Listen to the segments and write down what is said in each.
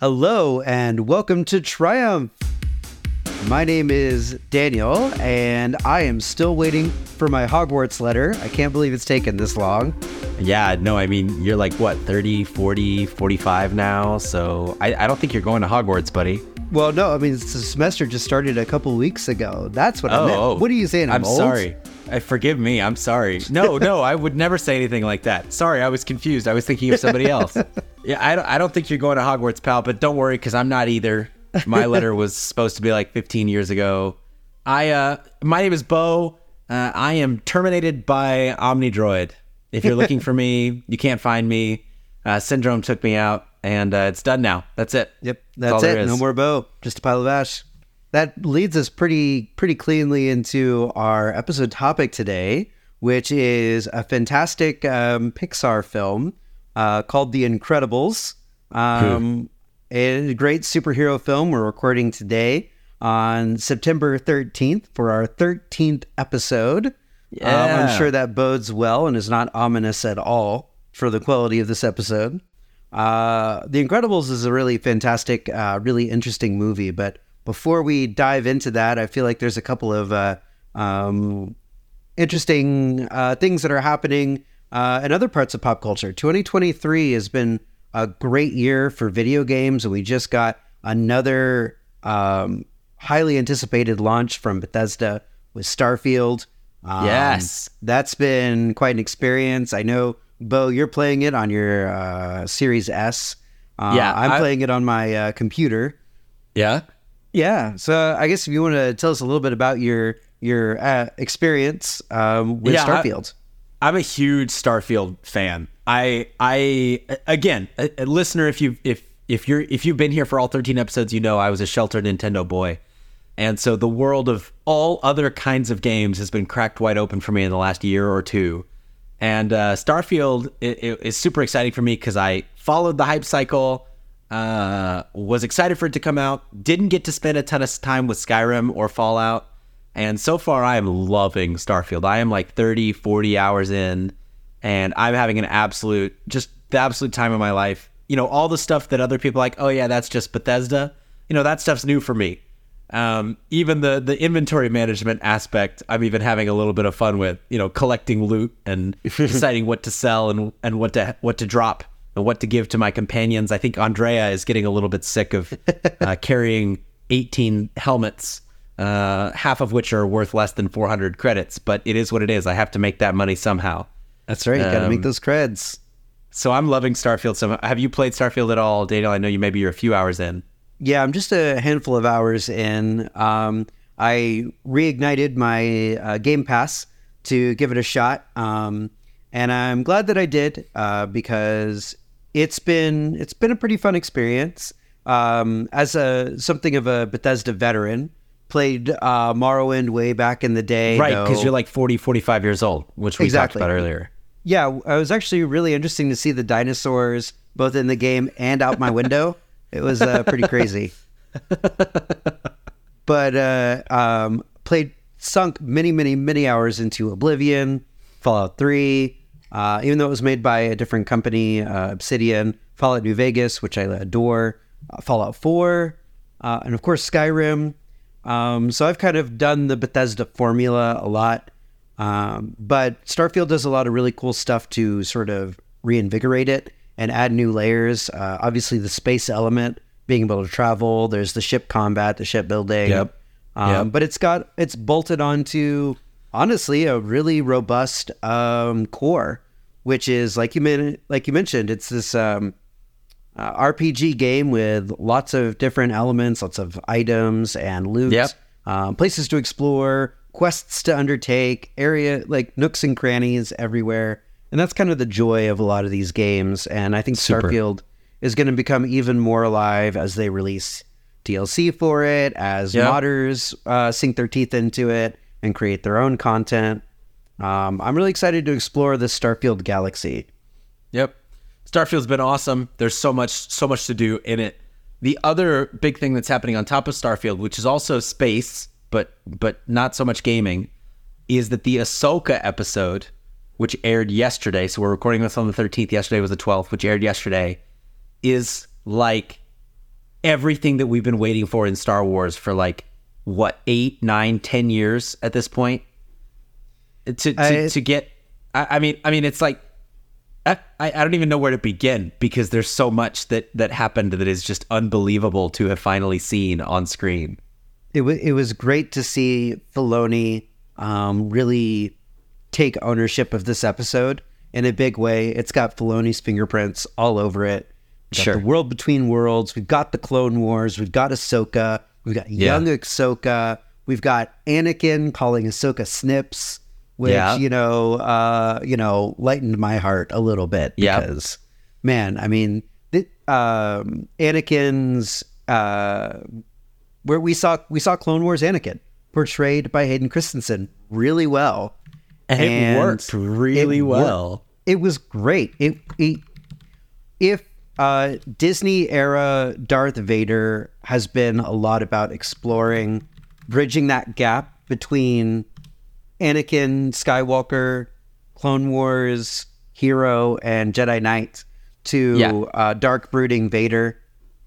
Hello and welcome to Triumph. My name is Daniel, and I am still waiting for my Hogwarts letter. I can't believe it's taken this long. Yeah, no, I mean, you're like, what, 30, 40, 45 now? So I, I don't think you're going to Hogwarts, buddy. Well, no, I mean, the semester just started a couple weeks ago. That's what I Oh, meant. oh. What are you saying? I'm, I'm sorry. I forgive me. I'm sorry. No, no, I would never say anything like that. Sorry, I was confused. I was thinking of somebody else. yeah, I don't, I don't think you're going to Hogwarts, pal, but don't worry because I'm not either. My letter was supposed to be like 15 years ago. I, uh, my name is Bo. Uh, I am terminated by Omnidroid. If you're looking for me, you can't find me. Uh, Syndrome took me out, and uh, it's done now. That's it. Yep, all that's it. No more Bo. just a pile of ash. That leads us pretty pretty cleanly into our episode topic today, which is a fantastic um, Pixar film uh, called The Incredibles. Um, a great superhero film. We're recording today on September 13th for our 13th episode. Um, I'm sure that bodes well and is not ominous at all for the quality of this episode. Uh, the Incredibles is a really fantastic, uh, really interesting movie. But before we dive into that, I feel like there's a couple of uh, um, interesting uh, things that are happening uh, in other parts of pop culture. 2023 has been a great year for video games, and we just got another um, highly anticipated launch from Bethesda with Starfield. Um, Yes. that's been quite an experience. I know, Bo, you're playing it on your uh, Series S. Uh, Yeah, I'm I- playing it on my uh, computer. Yeah. Yeah, so I guess if you want to tell us a little bit about your your uh, experience um, with Yeah, I- Starfield. I'm a huge Starfield fan. I I again, a, a listener if you if if you're if you've been here for all 13 episodes, you know I was a sheltered Nintendo boy. And so the world of all other kinds of games has been cracked wide open for me in the last year or two. And uh, Starfield i- i- is super exciting for me because I followed the hype cycle, uh, was excited for it to come out, didn't get to spend a ton of time with Skyrim or Fallout. And so far, I am loving Starfield. I am like 30, 40 hours in, and I'm having an absolute, just the absolute time of my life. You know, all the stuff that other people like, oh, yeah, that's just Bethesda. You know, that stuff's new for me. Um, even the the inventory management aspect, I'm even having a little bit of fun with. You know, collecting loot and deciding what to sell and and what to what to drop and what to give to my companions. I think Andrea is getting a little bit sick of uh, carrying 18 helmets, uh, half of which are worth less than 400 credits. But it is what it is. I have to make that money somehow. That's right. You got to make Um, those creds. So I'm loving Starfield. So have you played Starfield at all, Daniel? I know you maybe you're a few hours in. Yeah, I'm just a handful of hours in. Um, I reignited my uh, Game Pass to give it a shot, um, and I'm glad that I did uh, because it's been it's been a pretty fun experience. Um, as a something of a Bethesda veteran, played uh, Morrowind way back in the day. Right, because you're like 40, 45 years old, which we Exactly. talked about earlier. Yeah, it was actually really interesting to see the dinosaurs both in the game and out my window. It was uh, pretty crazy. but uh, um, played, sunk many, many, many hours into Oblivion, Fallout 3, uh, even though it was made by a different company, uh, Obsidian, Fallout New Vegas, which I adore, uh, Fallout 4, uh, and of course Skyrim. Um, so I've kind of done the Bethesda formula a lot. Um, but Starfield does a lot of really cool stuff to sort of reinvigorate it and add new layers. Uh, obviously, the space element, being able to travel. There's the ship combat, the ship building. Yep. Um, Yep. But it's got it's bolted onto honestly a really robust um, core, which is like you men- like you mentioned, it's this um, uh, RPG game with lots of different elements, lots of items and loot, Yep. um, places to explore, quests to undertake, area like nooks and crannies everywhere. And that's kind of the joy of a lot of these games. And I think Super. Starfield is going to become even more alive as they release DLC for it, as Yep. modders uh, sink their teeth into it and create their own content. Um, I'm really excited to explore this Starfield galaxy. Yep. Starfield's been awesome. There's so much so much to do in it. The other big thing that's happening on top of Starfield, which is also space, but but not so much gaming, is that the Ahsoka episode, which aired yesterday, so we're recording this on the 13th, yesterday was the 12th, which aired yesterday, is like everything that we've been waiting for in Star Wars for like what eight, nine, ten years at this point. To to, I- to get, I, I mean, I mean, it's like I, I don't even know where to begin because there's so much that that happened that is just unbelievable to have finally seen on screen. it was it was great to see Filoni um, really take ownership of this episode in a big way. It's got Filoni's fingerprints all over it. We've got Sure. the world between worlds. We've got the Clone Wars. We've got Ahsoka. We've got young Ahsoka. We've got Anakin calling Ahsoka Snips, which Yeah. you know, uh, you know, lightened my heart a little bit Yeah. because, man, I mean, th- um, Anakin's uh, where we saw we saw Clone Wars Anakin portrayed by Hayden Christensen really well, And it worked really it worked. well. It was great. It, it if uh, Disney era Darth Vader has been a lot about exploring, bridging that gap between Anakin Skywalker, Clone Wars hero, and Jedi Knight to Yeah. uh, dark brooding Vader.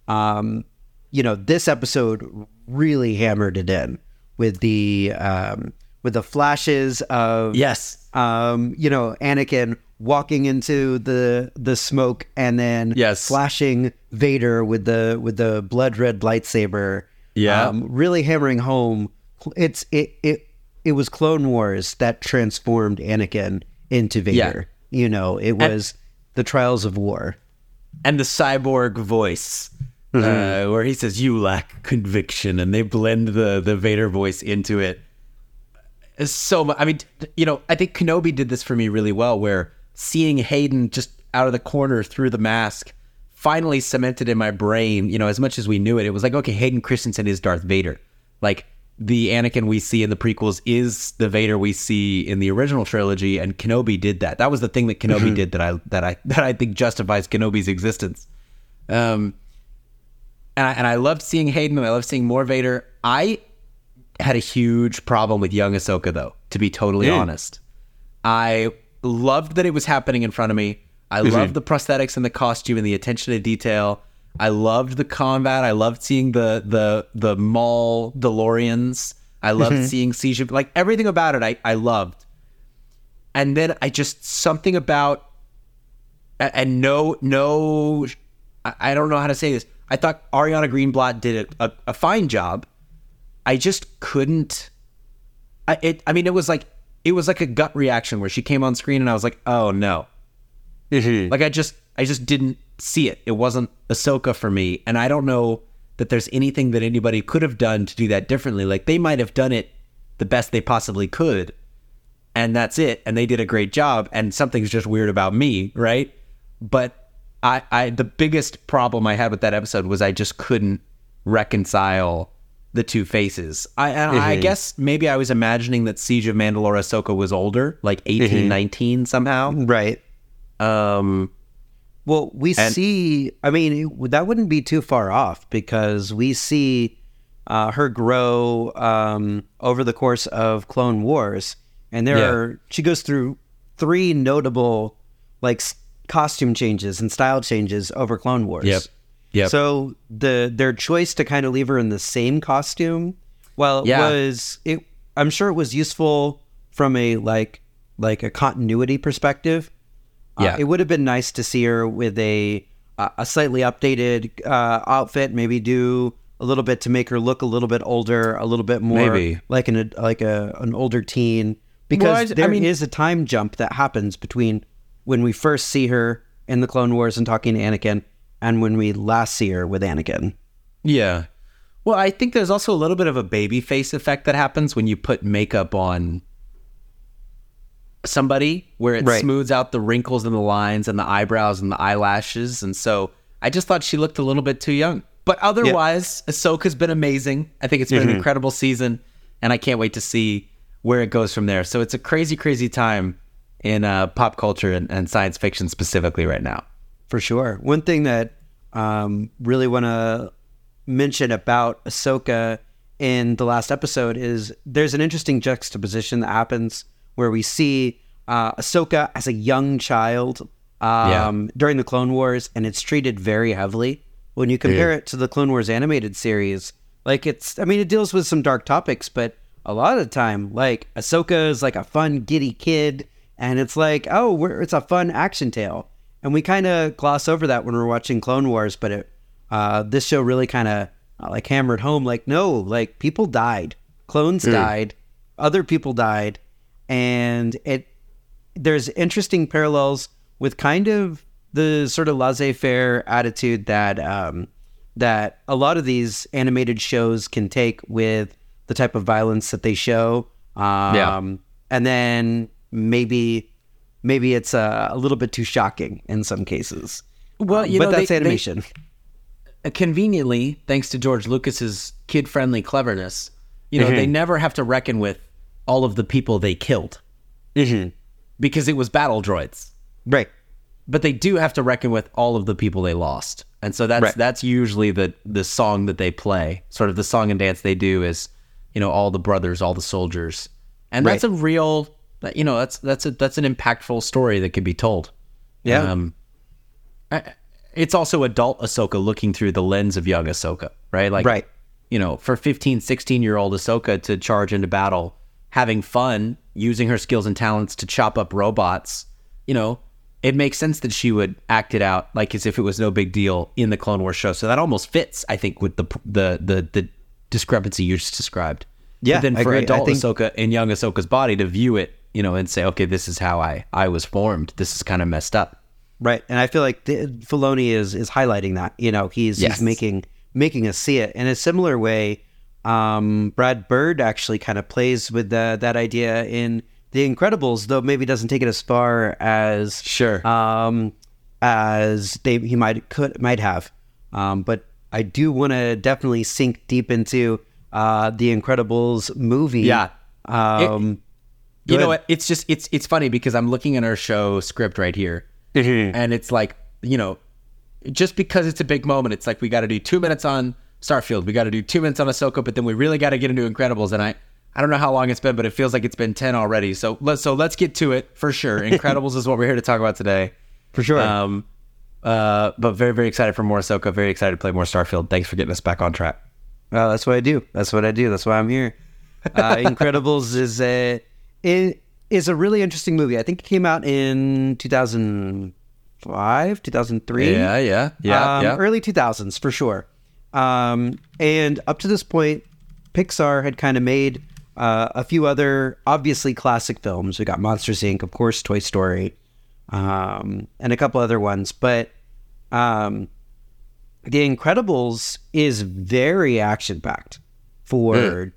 Um, you know, this episode really hammered it in with the um, with the flashes of Yes. um, you know, Anakin walking into the the smoke and then Yes. flashing Vader with the with the blood red lightsaber. Yeah. um, really hammering home. It's it it it was Clone Wars that transformed Anakin into Vader. You know, it was the trials of war. and the cyborg voice uh, where he says you lack conviction and they blend the the vader voice into it so much i mean you know i think kenobi did this for me really well where seeing hayden just out of the corner through the mask finally cemented in my brain you know as much as we knew it it was like okay hayden christensen is darth vader. Like the anakin we see in the prequels is the vader we see in the original trilogy and kenobi did that. That was the thing that kenobi did that i that i that i think justifies kenobi's existence. Um and I, and I loved seeing Hayden and I loved seeing more Vader. I had a huge problem with young Ahsoka though, to be totally honest. I loved that it was happening in front of me. I loved the prosthetics and the costume and the attention to detail. I loved the combat. I loved seeing the the the Mandalorians. I loved mm-hmm. seeing Siege. Like everything about it, I, I loved. And then I just something about and no no I- I don't know how to say this. I thought Ariana Greenblatt did a, a, a fine job. I just couldn't I it I mean it was like it was like a gut reaction where she came on screen and I was like, "Oh no." Mm-hmm. Like I just I just didn't see it. It wasn't Ahsoka for me, and I don't know that there's anything that anybody could have done to do that differently. Like they might have done it the best they possibly could, and that's it. And they did a great job. And something's just weird about me, right? But I, I the biggest problem I had with that episode was I just couldn't reconcile the two faces. I and I guess maybe I was imagining that Siege of Mandalore Ahsoka was older, like 18, 19 somehow. Right. Um, Well, we see. I mean, that wouldn't be too far off because we see uh, her grow um, over the course of Clone Wars, and there Yeah. are she goes through three notable like costume changes and style changes over Clone Wars. Yep. Yep. So the their choice to kind of leave her in the same costume, well, Yeah. was it. I'm sure it was useful from a like like a continuity perspective. Uh, Yeah. it would have been nice to see her with a uh, a slightly updated uh, outfit. Maybe do a little bit to make her look a little bit older, a little bit more Maybe. like an like a an older teen. Because I- I there is mean- a time jump that happens between when we first see her in the Clone Wars and talking to Anakin, and when we last see her with Anakin. yeah. Well, I think there's also a little bit of a baby face effect that happens when you put makeup on somebody where it Right. smooths out the wrinkles and the lines and the eyebrows and the eyelashes. And so I just thought she looked a little bit too young. But otherwise, Ahsoka's been amazing. I think it's been an incredible season, and I can't wait to see where it goes from there. So it's a crazy, crazy time in uh, pop culture and, and science fiction specifically right now. For sure. One thing that um, really want to mention about Ahsoka in the last episode is there's an interesting juxtaposition that happens where we see uh, Ahsoka as a young child um, during the Clone Wars, and it's treated very heavily. When you compare it to the Clone Wars animated series, like it's, I mean, it deals with some dark topics, but a lot of the time, like Ahsoka is like a fun, giddy kid, and it's like, oh, we're, it's a fun action tale, and we kind of gloss over that when we're watching Clone Wars, but it, uh, this show really kind of uh, like hammered home, like, no, like people died, clones died, other people died, and it there's interesting parallels with kind of the sort of laissez-faire attitude that um, that a lot of these animated shows can take with the type of violence that they show. Um, Yeah. and then maybe maybe it's uh, a little bit too shocking in some cases. Well, Um, you but know, that's they- they- animation. Uh, conveniently, thanks to George Lucas's kid-friendly cleverness, you know, they never have to reckon with all of the people they killed because it was battle droids. right. But they do have to reckon with all of the people they lost. And so that's Right. that's usually the the song that they play. Sort of the song and dance they do is, you know, all the brothers, all the soldiers. And that's a real you know, that's that's a that's an impactful story that could be told. Yeah. Um, I- it's also adult Ahsoka looking through the lens of young Ahsoka, right? Like, Right. you know, for 15, 16 year old Ahsoka to charge into battle, having fun, using her skills and talents to chop up robots, you know, it makes sense that she would act it out like as if it was no big deal in the Clone Wars show. So that almost fits, I think, with the the the, the discrepancy you just described. Yeah, but then I for agree. I adult think- Ahsoka and young Ahsoka's body to view it, you know, and say, okay, this is how I I was formed. This is kind of messed up. Right, and I feel like the, Filoni is is highlighting that. You know, he's Yes. he's making making us see it in a similar way. Um, Brad Bird actually kind of plays with the, that idea in The Incredibles, though maybe doesn't take it as far as Sure. um, as they he might could might have. Um, but I do want to definitely sink deep into uh, the Incredibles movie. Yeah. Um, You know what? It's just it's it's funny because I'm looking at our show script right here, Mm-hmm. and it's like you know, just because it's a big moment, it's like we got to do two minutes on Starfield, we got to do two minutes on Ahsoka, but then we really got to get into Incredibles, and I I don't know how long it's been, but it feels like it's been ten already. So let's so let's get to it for sure. Incredibles is what we're here to talk about today, for sure. um, uh, but very very excited for more Ahsoka, very excited to play more Starfield. Thanks for getting us back on track. Well, that's what I do. That's what I do. That's why I'm here. Uh, Incredibles is a it is a really interesting movie. I think it came out in 2005, 2003. Yeah, yeah, yeah, um, yeah. Early 2000s for sure. Um, and up to this point, Pixar had kind of made uh, a few other obviously classic films. We got Monsters Inc., of course, Toy Story, um, and a couple other ones. But um, The Incredibles is very action packed for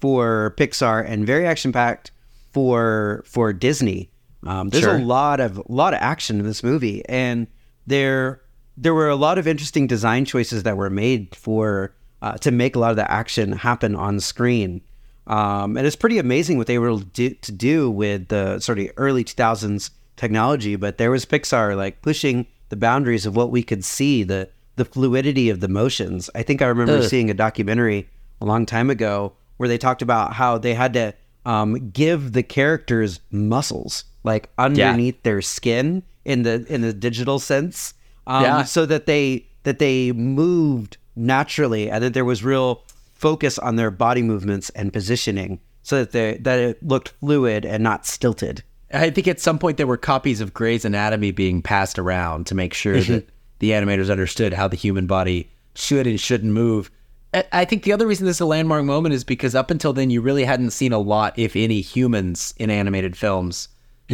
for Pixar and very action packed for for Disney. Um, there's Sure. a lot of lot of action in this movie, and there there were a lot of interesting design choices that were made for uh, to make a lot of the action happen on screen. Um, and it's pretty amazing what they were able to do, to do with the sort of early 2000s technology. But there was Pixar like pushing the boundaries of what we could see, the the fluidity of the motions. I think I remember Ugh. seeing a documentary a long time ago where they talked about how they had to um, give the characters muscles like underneath their skin in the in the digital sense, um, Yeah. so that they that they moved naturally and that there was real focus on their body movements and positioning, so that they that it looked fluid and not stilted. I think at some point there were copies of Gray's Anatomy being passed around to make sure that the animators understood how the human body should and shouldn't move. I- think the other reason this is a landmark moment is because up until then you really hadn't seen a lot, if any, humans in animated films.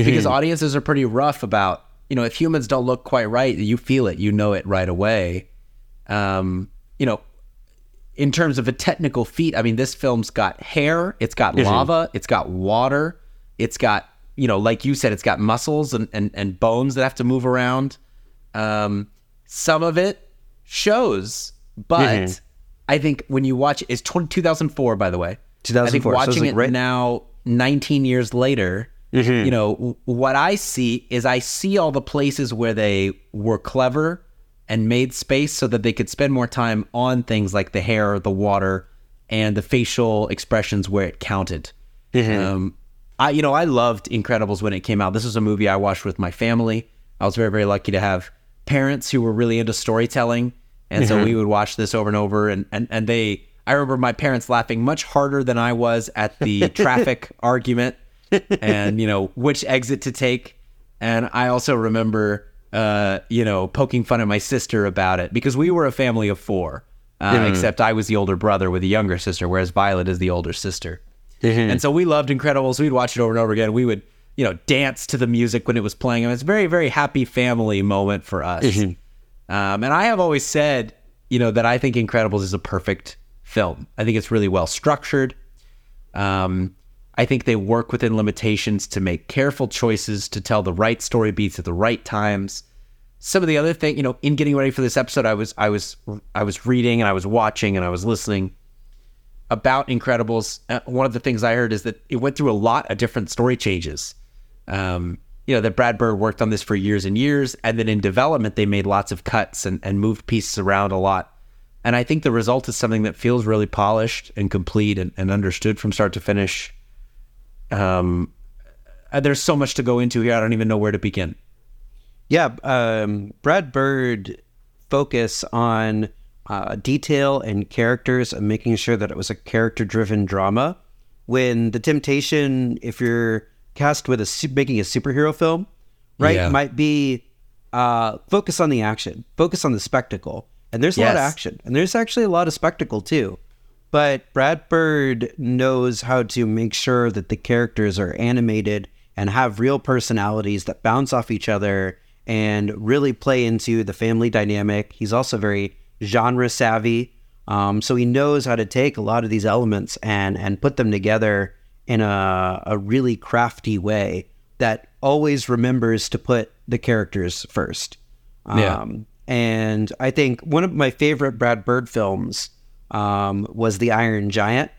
Because audiences are pretty rough about, you know, if humans don't look quite right, you feel it, you know it right away. Um, you know, in terms of a technical feat, I mean, this film's got hair, it's got lava, it's got water, it's got, you know, like you said, it's got muscles and, and, and bones that have to move around. Um, some of it shows, but I think when you watch it's 20, 2004, by the way. I think 2004, so watching like it right- now, 19 years later, you know, what I see is I see all the places where they were clever and made space so that they could spend more time on things like the hair, the water, and the facial expressions where it counted. Um, I, you know, I loved Incredibles when it came out. This was a movie I watched with my family. I was very, very lucky to have parents who were really into storytelling And so we would watch this over and over and, and, and they I remember my parents laughing much harder than I was at the traffic argument and you know which exit to take. And I also remember uh, you know, poking fun at my sister about it because we were a family of four. Uh, except I was the older brother with a younger sister, whereas Violet is the older sister. And so we loved Incredibles. We'd watch it over and over again. We would, you know, dance to the music when it was playing. And it's a very, very happy family moment for us. Um, and I have always said, you know, that I think Incredibles is a perfect film. I think it's really well structured. Um, I think they work within limitations to make careful choices to tell the right story beats at the right times. Some of the other thing, you know, in getting ready for this episode, I was I was I was reading and I was watching and I was listening about Incredibles. Uh, one of the things I heard is that it went through a lot of different story changes. Um, you know, that Brad Bird worked on this for years and years, and then in development they made lots of cuts and, and moved pieces around a lot. And I think the result is something that feels really polished and complete and, and understood from start to finish. Um, uh, there's so much to go into here. I don't even know where to begin. Yeah, um, Brad Bird focus on uh, detail and characters and making sure that it was a character-driven drama. When the temptation, if you're cast with a making a superhero film, right, Yeah. might be uh, focus on the action, focus on the spectacle, and there's a lot of action, and there's actually a lot of spectacle too. But Brad Bird knows how to make sure that the characters are animated and have real personalities that bounce off each other and really play into the family dynamic. He's also very genre savvy. Um, so he knows how to take a lot of these elements and and put them together in a, a really crafty way that always remembers to put the characters first. Yeah. Um, and I think one of my favorite Brad Bird films um, was The Iron Giant.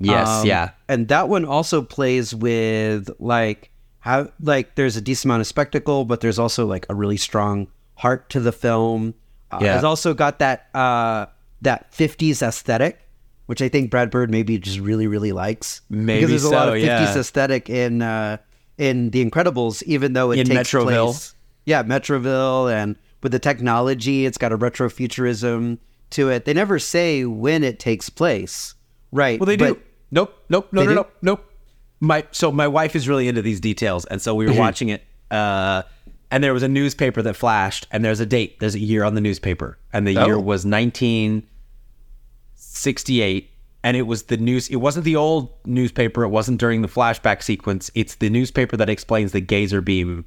Yes, Um, yeah. and that one also plays with like how like there's a decent amount of spectacle, but there's also like a really strong heart to the film. Uh, Yeah. It's also got that uh, that 50s aesthetic, which I think Brad Bird maybe just really really likes. Maybe because there's so, a lot of 50s yeah. aesthetic in uh, in The Incredibles, even though it in takes Metroville. place. Yeah, Metroville, and with the technology, it's got a retrofuturism to it. They never say when it takes place, right? Well, they do. Nope, nope, no, no, no, nope. My so my wife is really into these details, and so we were mm-hmm. watching it. Uh, and there was a newspaper that flashed, and there's a date, there's a year on the newspaper, and the oh. year was 19- 68 and it was the news it wasn't the old newspaper it wasn't during the flashback sequence it's the newspaper that explains the Gazerbeam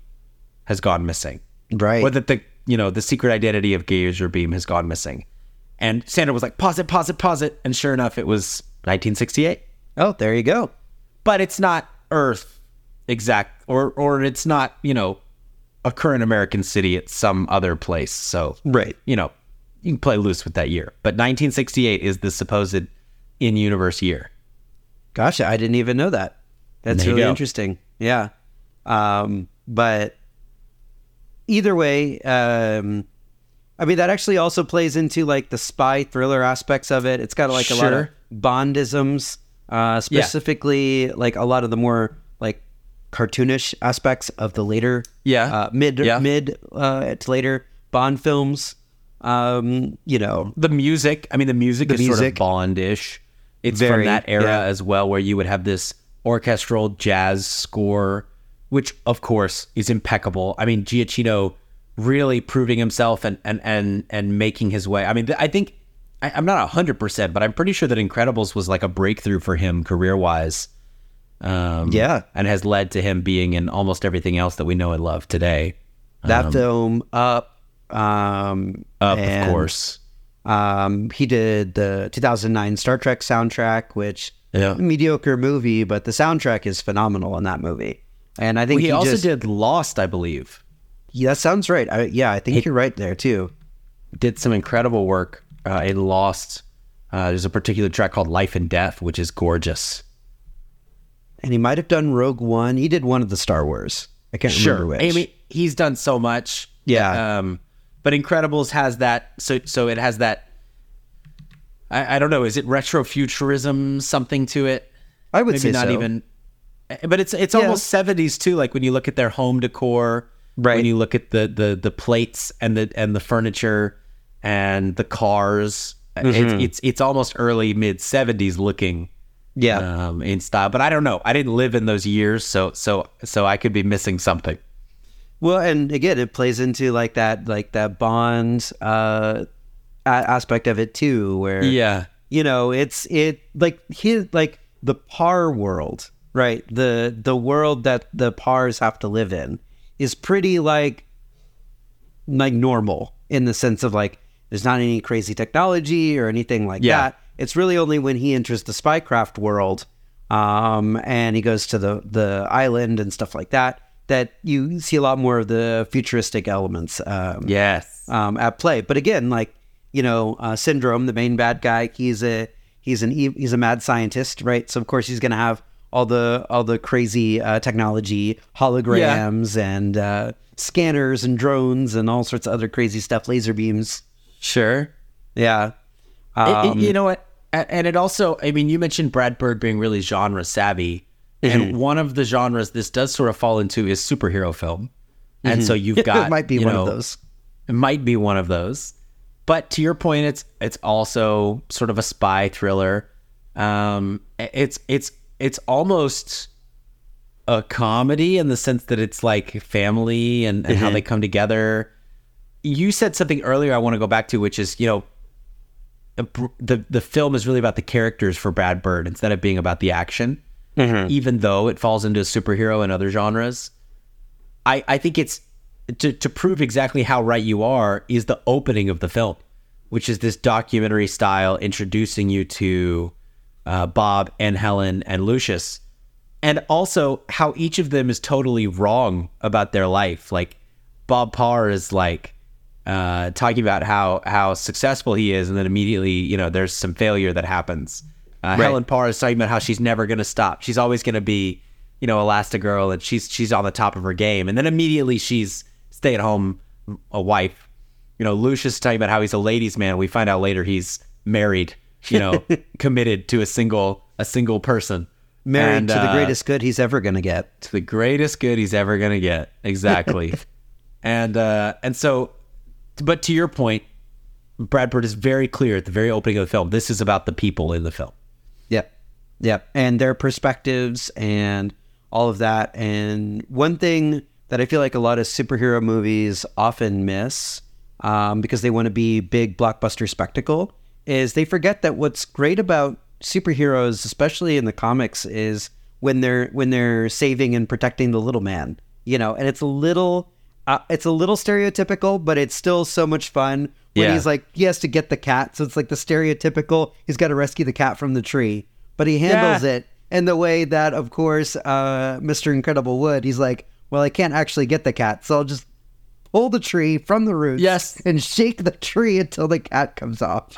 has gone missing. Right. Or that the you know the secret identity of Gazerbeam has gone missing. And sandra was like pause it pause it pause it. And sure enough it was 1968 oh there you go. But it's not earth exact or or it's not you know a current american city it's some other place. So right. you know you can play loose with that year. But 1968 is the supposed in-universe year. Gosh, I didn't even know that. That's really go. interesting. Yeah. Um, but either way, um, I mean, that actually also plays into like the spy thriller aspects of it. It's got like a lot of Bondisms, uh, specifically like a lot of the more like cartoonish aspects of the later, Yeah. uh, mid, Yeah. mid, uh, to later Bond films. Um, you know, The music, I mean, the music is sort music. of Bond-ish. It's Very, from that era yeah. as well, where you would have this orchestral jazz score, which of course is impeccable. I mean, Giacchino really proving himself and and and and making his way. I mean, I think I, I'm not hundred percent, but I'm pretty sure that Incredibles was like a breakthrough for him career wise. Um, Yeah. and has led to him being in almost everything else that we know and love today. that film up, um, Up, and- of course. Um, he did the 2009 Star Trek soundtrack, which Yeah. mediocre movie, but the soundtrack is phenomenal in that movie. And I think he, he, also just, did Lost, I believe. Yeah, that sounds right. I, yeah, I think you're right there too. did some incredible work uh, in Lost. Uh, there's a particular track called "Life and Death," which is gorgeous. And he might have done Rogue One. He did one of the Star Wars. I can't remember which. I mean, he's done so much. Yeah. Um, but Incredibles has that. So, so it has that. I, I don't know. Is it retrofuturism something to it? I would Maybe say not so. even. Eh, but it's it's almost seventies too. Like when you look at their home decor, Right. When you look at the the the plates and the and the furniture, and the cars. Eh, it's, mm-hmm. it's it's almost early mid seventies looking Yeah. um, in style, but I don't know. I didn't live in those years, so so so I could be missing something. Well, and again, it plays into like that, like that Bond uh, a- aspect of it too, where Yeah, you know, it's it like his like the Parr world, right? The the world that the Parrs have to live in is pretty like like normal in the sense of like there's not any crazy technology or anything like Yeah. that. It's really only when he enters the spycraft world um, and he goes to the the island and stuff like that that you see a lot more of the futuristic elements. Um, yes, um, at play. But again, like you know, uh, Syndrome, the main bad guy, he's a he's an he's a mad scientist, right? So of course he's gonna have all the all the crazy uh, technology, holograms and uh, scanners and drones and all sorts of other crazy stuff, laser beams. sure. Yeah, It- it- Um, you know what? And it also, I mean, you mentioned Brad Bird being really genre savvy, Mm-hmm. and one of the genres this does sort of fall into is superhero film, and so you've got Mm-hmm. it might be one know, of those. It might be one of those. But to your point, it's it's also sort of a spy thriller. Um, it's it's it's almost a comedy in the sense that it's like family and, and how they come together. You said something earlier I want to go back to, which is you know the the film is really about the characters for Brad Bird instead of being about the action. Even though it falls into superhero and other genres, I I think it's to to prove exactly how right you are is the opening of the film, which is this documentary style introducing you to uh, Bob and Helen and Lucius, and also how each of them is totally wrong about their life. Like Bob Parr is like uh, talking about how how successful he is, and then immediately, you know, there's some failure that happens. Uh, Helen Parr is talking about how she's never going to stop. She's always going to be, you know, Elastigirl, and she's she's on the top of her game. And then immediately she's stay at home a wife. You know, Lucius is talking about how he's a ladies' man. We find out later he's married. You know, committed to a single a single person. married And, to the uh, greatest good he's ever gonna get. to the greatest good he's ever going to get. Exactly. and uh and so but to your point, Brad Bird is very clear at the very opening of the film. This is about the people in the film. Yep. Yep. And their perspectives and all of that. And one thing that I feel like a lot of superhero movies often miss um, because they want to be big blockbuster spectacle is they forget that what's great about superheroes, especially in the comics, is when they're when they're saving and protecting the little man. You know, and it's a little uh, it's a little stereotypical, but it's still so much fun when Yeah. he's like he has to get the cat, so it's like the stereotypical he's got to rescue the cat from the tree, but he handles Yeah. it in the way that, of course, uh, Mr. Incredible would. He's like, well, I can't actually get the cat, so I'll just pull the tree from the roots, Yes. and shake the tree until the cat comes off.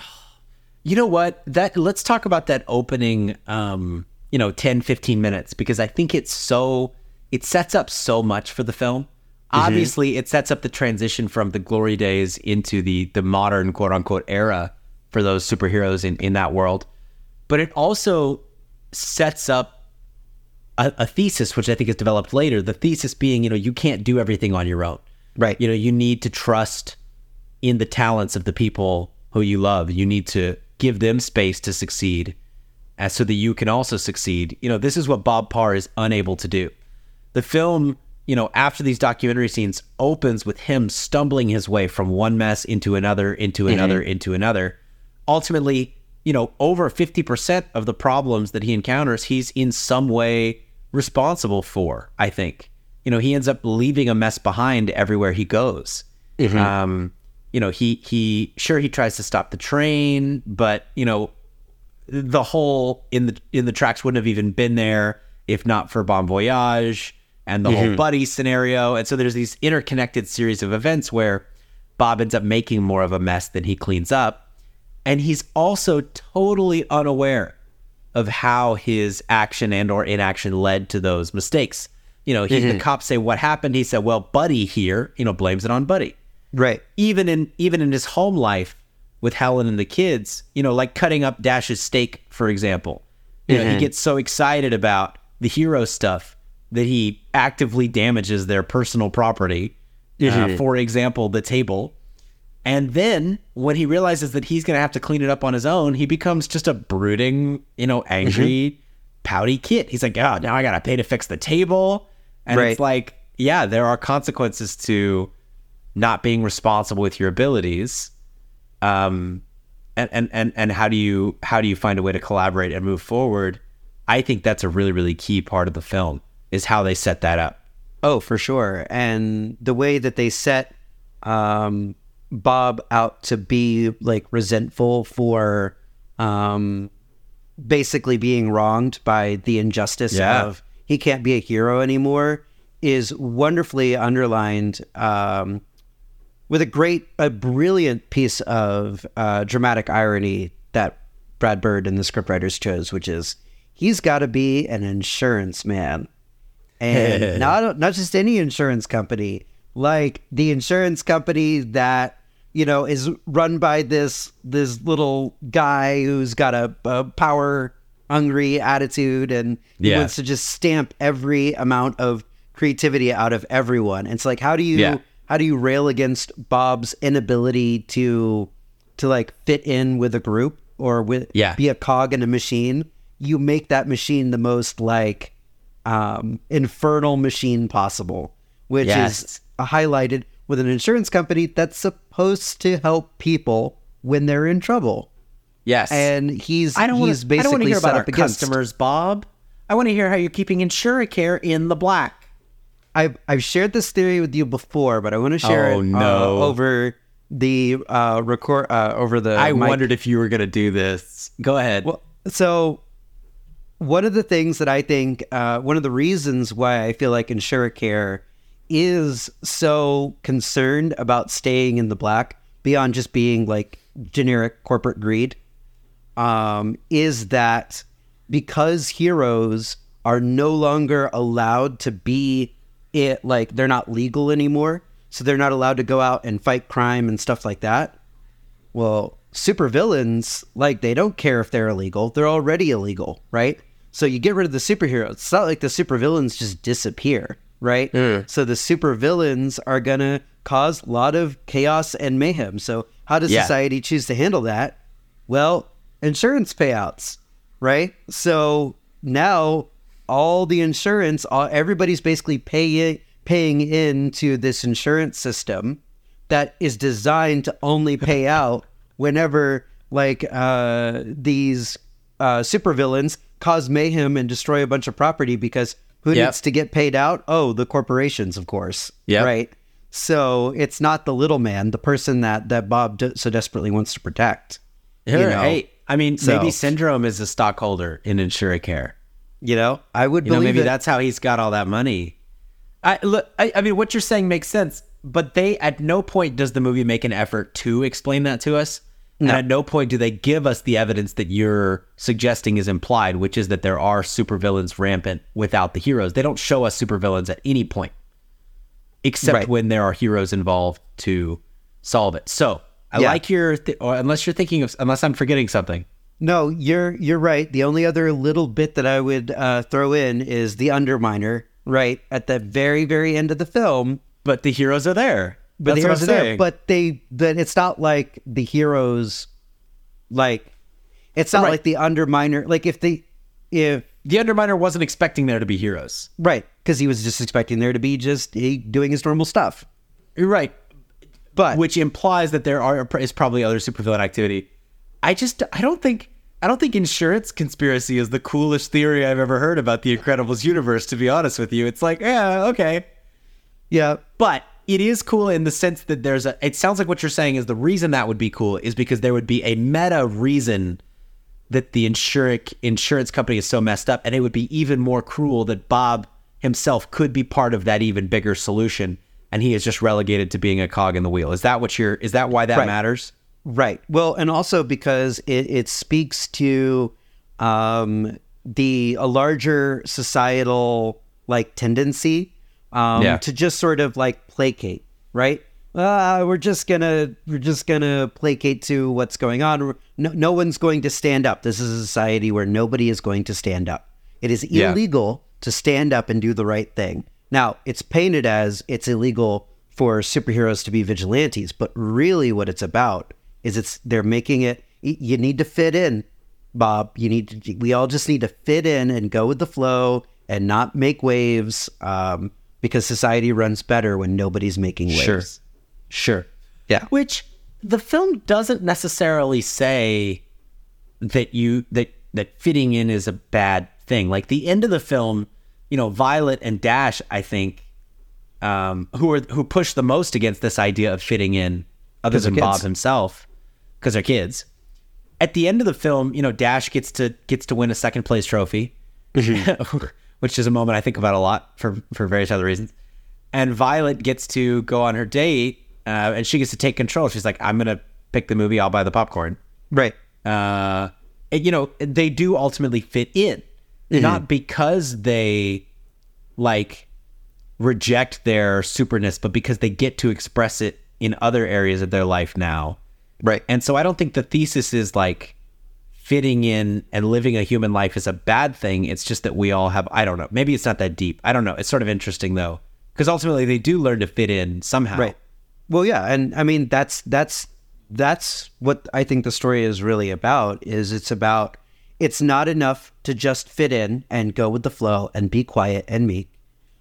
You know what? That let's talk about that opening um, you know, 10 15 minutes because I think it's so it sets up so much for the film. Obviously, it sets up the transition from the glory days into the the modern quote unquote era for those superheroes in in that world. But it also sets up a, a thesis which I think is developed later. The thesis being, you know, you can't do everything on your own. Right. You know, you need to trust in the talents of the people who you love. You need to give them space to succeed uh, so that you can also succeed. You know, this is what Bob Parr is unable to do. The film, you know, after these documentary scenes opens with him stumbling his way from one mess into another, into another, into another. Ultimately, you know, over 50% of the problems that he encounters, he's in some way responsible for, I think. You know, he ends up leaving a mess behind everywhere he goes. Um, you know, he he sure he tries to stop the train, but you know, the hole in the in the tracks wouldn't have even been there if not for Bomb Voyage and the whole mm-hmm. buddy scenario. And so there's these interconnected series of events where Bob ends up making more of a mess than he cleans up. And he's also totally unaware of how his action and or inaction led to those mistakes. You know, he, the mm-hmm. cops say what happened. He said, "Well, Buddy here, you know, blames it on Buddy." Right. even in even in his home life with Helen and the kids, you know, like cutting up Dash's steak, for example. You know, he mm-hmm. gets so excited about the hero stuff that he actively damages their personal property. Uh, for example, the table. And then when he realizes that he's going to have to clean it up on his own, he becomes just a brooding, you know, angry, pouty kid. He's like, oh, now I got to pay to fix the table. And Right. it's like, yeah, there are consequences to not being responsible with your abilities. Um, and, and, and, and how do you how do you find a way to collaborate and move forward? I think that's a really, really key part of the film is how they set that up. Oh, for sure. And the way that they set um, Bob out to be like resentful for um, basically being wronged by the injustice Yeah. of he can't be a hero anymore is wonderfully underlined um, with a great, a brilliant piece of uh, dramatic irony that Brad Bird and the scriptwriters chose, which is he's got to be an insurance man and not not just any insurance company, like the insurance company that you know is run by this this little guy who's got a, a power hungry attitude and he Yeah. wants to just stamp every amount of creativity out of everyone. And it's like how do you Yeah. how do you rail against Bob's inability to to like fit in with a group or with Yeah. be a cog in a machine? You make that machine the most like um, infernal machine possible, which Yes. is highlighted with an insurance company that's supposed to help people when they're in trouble. Yes. And he's I don't he's want to. I don't basically hear set about our against. customers, Bob. I want to hear how you're keeping Insuricare in the black. I've I've shared this theory with you before, but I want to share Oh, it uh, over the uh, record uh, over the. I mic. wondered if you were going to do this. Go ahead. Well, so one of the things that I think, uh, one of the reasons why I feel like Insuricare is so concerned about staying in the black beyond just being like generic corporate greed, um, is that because heroes are no longer allowed to be it like they're not legal anymore, so they're not allowed to go out and fight crime and stuff like that. Well, supervillains, like they don't care if they're illegal. They're already illegal, right? So you get rid of the superheroes. It's not like the supervillains just disappear, right? So the supervillains are gonna cause a lot of chaos and mayhem. So how does Yeah. society choose to handle that? Well, insurance payouts, right? So now all the insurance, all, everybody's basically paying paying into this insurance system that is designed to only pay out whenever like uh, these uh, supervillains cause mayhem and destroy a bunch of property because who Yep. needs to get paid out? Oh, the corporations, of course. Yeah. Right. So it's not the little man, the person that that Bob de- so desperately wants to protect. Sure. you know? hey, I mean, So- maybe Syndrome is a stockholder in Insuricare. You know, I would You know, maybe that's how he's got all that money. I look. I, I mean, what you're saying makes sense, but they at no point does the movie make an effort to explain that to us. And at no point do they give us the evidence that you're suggesting is implied, which is that there are supervillains rampant without the heroes. They don't show us supervillains at any point, except Right. when there are heroes involved to solve it. So I Yeah. like your, th- or unless you're thinking of, unless I'm forgetting something. No, you're you're right. The only other little bit that I would uh, throw in is the Underminer, right at the very very end of the film. But the heroes are there. But the heroes are there. But they, that it's not like the heroes, like it's not Right. like the Underminer. Like if the if the Underminer wasn't expecting there to be heroes. right, because he was just expecting there to be just he doing his normal stuff. You're right. But which implies that there are is probably other supervillain activity. I just I don't think I don't think insurance conspiracy is the coolest theory I've ever heard about the Incredibles universe. To be honest with you, it's like yeah okay, yeah, but it is cool in the sense that there's a. It sounds like what you're saying is the reason that would be cool is because there would be a meta reason that the insuric insurance company is so messed up, and it would be even more cruel that Bob himself could be part of that even bigger solution, and he is just relegated to being a cog in the wheel. Is that what you're? Is that why that Right. matters? Right. Well, and also because it, it speaks to um, the a larger societal like tendency um, Yeah. to just sort of like placate, right? Uh, we're just gonna we're just gonna placate to what's going on. No, no one's going to stand up. This is a society where nobody is going to stand up. It is Yeah. illegal to stand up and do the right thing. Now, it's painted as it's illegal for superheroes to be vigilantes, but really what it's about is it's they're making it you need to fit in, Bob. You need to we all just need to fit in and go with the flow and not make waves um, because society runs better when nobody's making waves. Sure. Sure. Yeah. Which the film doesn't necessarily say that you that that fitting in is a bad thing. Like the end of the film, you know, Violet and Dash, I think, um, who are who push the most against this idea of fitting in, other than Bob himself, because they're kids. At the end of the film, you know, Dash gets to gets to win a second place trophy, which is a moment I think about a lot for for various other reasons. And Violet gets to go on her date, uh, and she gets to take control. She's like, "I'm gonna pick the movie. I'll buy the popcorn." Right. uh, and, you know, they do ultimately fit in, not because they like reject their superness, but because they get to express it in other areas of their life now. Right. And so I don't think the thesis is like fitting in and living a human life is a bad thing. It's just that we all have, I don't know, maybe it's not that deep. I don't know. It's sort of interesting though, because ultimately they do learn to fit in somehow. Right. Well, yeah, and I mean that's that's that's what I think the story is really about. Is it's about it's not enough to just fit in and go with the flow and be quiet and meek,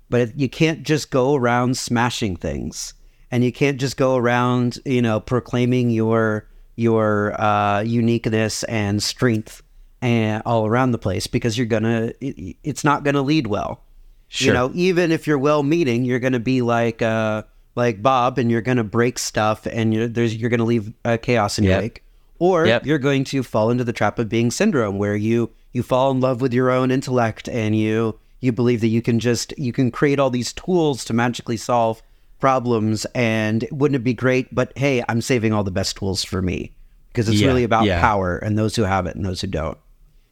but it, you can't just go around smashing things, and you can't just go around you know proclaiming your your uh, uniqueness and strength and all around the place because you're gonna it, it's not gonna lead well. sure. You know, even if you're well meaning, you're to be like uh, like Bob, and you're to break stuff, and you're there's you're to leave uh, chaos in your wake, or Yep. you're going to fall into the trap of being syndrome, where you you fall in love with your own intellect, and you you believe that you can just you can create all these tools to magically solve problems, and wouldn't it be great? But hey, I'm saving all the best tools for me because it's Yeah, really about yeah. power and those who have it and those who don't.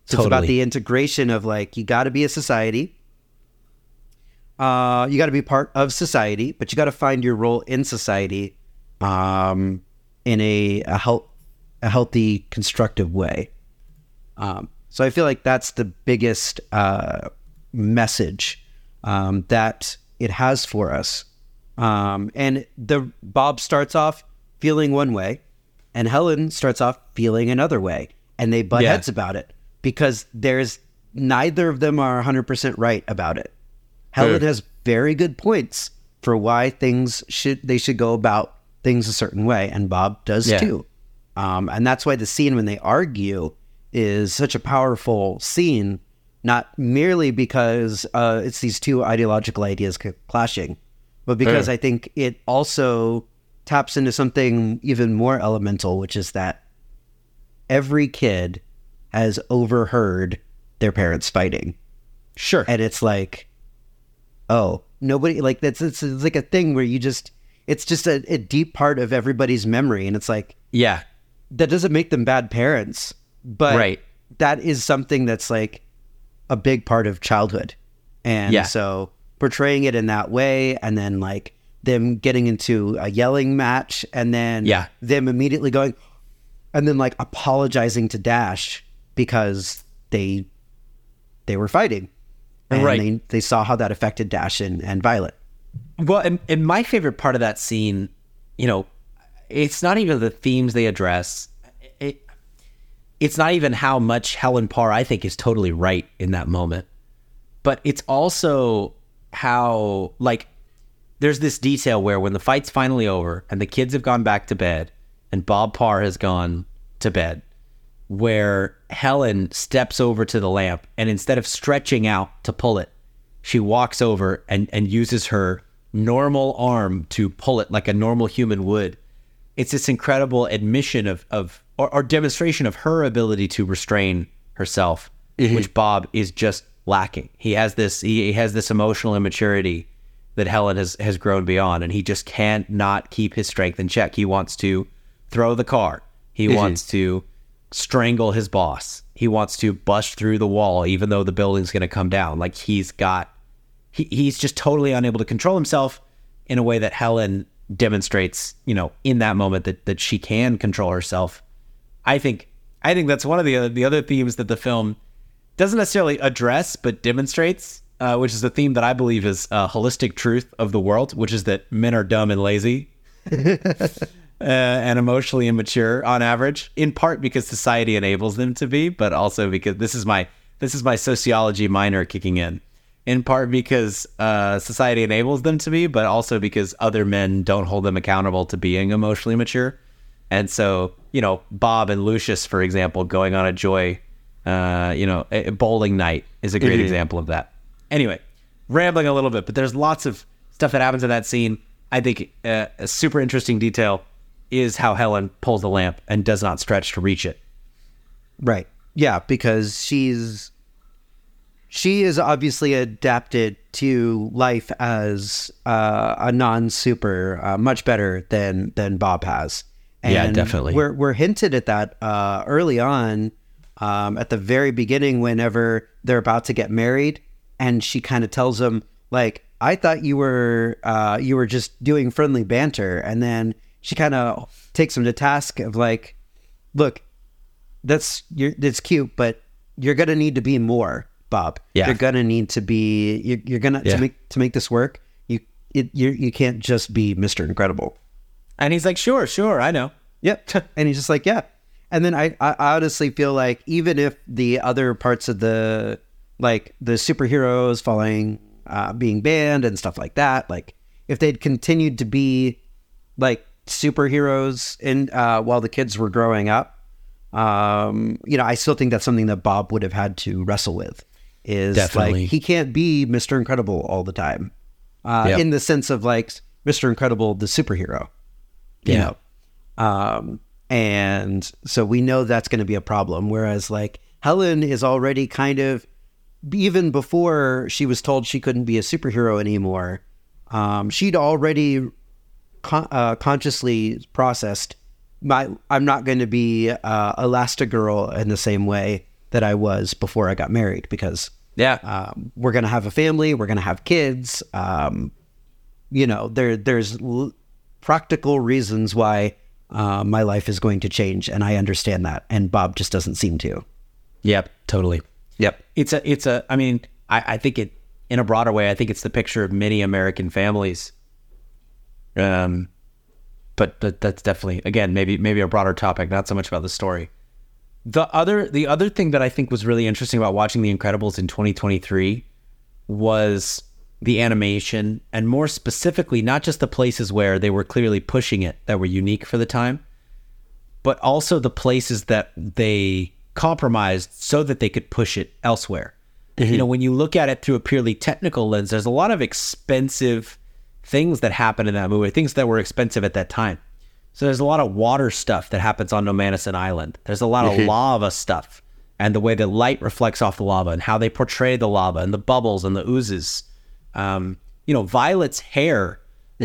So it's about the integration of like you got to be a society uh, you got to be part of society, but you got to find your role in society um, in a a, health, a healthy, constructive way. Um, so I feel like that's the biggest uh, message um, that it has for us. Um, and the Bob starts off feeling one way, and Helen starts off feeling another way, and they butt Yeah. heads about it because there's neither of them are 100% right about it. Helen has very good points for why things should they should go about things a certain way, and Bob does Yeah. too. Um, and that's why the scene when they argue is such a powerful scene, not merely because uh, it's these two ideological ideas clashing, but because Sure. I think it also taps into something even more elemental, which is that every kid has overheard their parents fighting Sure. and it's like oh nobody like that's it's, it's like a thing where you just it's just a, a deep part of everybody's memory and it's like yeah. that doesn't make them bad parents but Right. that is something that's like a big part of childhood and Yeah. so portraying it in that way and then like them getting into a yelling match and then Yeah. them immediately going and then like apologizing to dash because they they were fighting and Right. they, they saw how that affected dash and, and violet Well, and, and my favorite part of that scene, you know, it's not even the themes they address. It, it's not even how much Helen Parr I think is totally right in that moment, but it's also how like there's this detail where when the fight's finally over and the kids have gone back to bed and Bob Parr has gone to bed, where Helen steps over to the lamp and instead of stretching out to pull it, she walks over and, and uses her normal arm to pull it like a normal human would. It's this incredible admission of, of or, or demonstration of her ability to restrain herself, mm-hmm. which Bob is just lacking. He has this he, has this emotional immaturity that Helen has has grown beyond, and he just can't not keep his strength in check. He wants to throw the car. He wants to strangle his boss. He wants to bust through the wall, even though the building's going to come down. Like he's got, he, he's just totally unable to control himself in a way that Helen demonstrates, you know, in that moment that that she can control herself. I think, I think that's one of the other, the other themes that the film doesn't necessarily address, but demonstrates. uh, which is the theme that I believe is a holistic truth of the world, which is that men are dumb and lazy. uh, and emotionally immature on average, in part because society enables them to be, but also because this is my this is my sociology minor kicking in. In part because uh, society enables them to be, but also because other men don't hold them accountable to being emotionally mature. And so, you know, Bob and Lucius, for example, going on a joy, uh, you know, a bowling night is a great Mhm. example of that. Anyway, rambling a little bit, but there's lots of stuff that happens in that scene. I think uh, a super interesting detail is how Helen pulls the lamp and does not stretch to reach it. Right. Yeah, because she's she is obviously adapted to life as uh, a non-super uh, much better than than Bob has. Yeah, definitely. We're we're hinted at that uh, early on, um, at the very beginning, whenever they're about to get married, and she kind of tells him like, "I thought you were uh, you were just doing friendly banter," and then she kind of takes him to task of like, "Look, that's you're it's cute, but you're gonna need to be more, Bob. Yeah. You're gonna need to be you're, you're gonna Yeah. to make to make this work. You it you you can't just be Mister Incredible. And he's like, "Sure, sure, I know." Yep. and he's just like, yeah. And then I, I honestly feel like even if the other parts of the like the superheroes falling uh, being banned and stuff like that, like if they'd continued to be like superheroes in uh, while the kids were growing up, um, you know, I still think that's something that Bob would have had to wrestle with. Is Definitely. like he can't be Mister Incredible all the time, uh, Yep. in the sense of like Mister Incredible, the superhero you Yeah. know um and so we know that's going to be a problem whereas like helen is already kind of even before she was told she couldn't be a superhero anymore um she'd already con- uh, consciously processed my i'm not going to be uh elastigirl in the same way that i was before i got married because Yeah. um, we're going to have a family we're going to have kids um, you know there there's l- practical reasons why uh, my life is going to change and i understand that and bob just doesn't seem to Yep, totally. yep It's a, it's a. I mean, I, I think it in a broader way. I think it's the picture of many American families. Um, but but that's definitely again maybe maybe a broader topic, not so much about the story. The other the other thing that I think was really interesting about watching The Incredibles in 2023 was the animation, and more specifically, not just the places where they were clearly pushing it that were unique for the time, but also the places that they compromised so that they could push it elsewhere. You mm-hmm. know, when you look at it through a purely technical lens, there's a lot of expensive things that happen in that movie, things that were expensive at that time. So there's a lot of water stuff that happens on Nomanisan Island. There's a lot of mm-hmm. lava stuff and the way the light reflects off the lava and how they portray the lava and the bubbles and the oozes. Um, you know, Violet's hair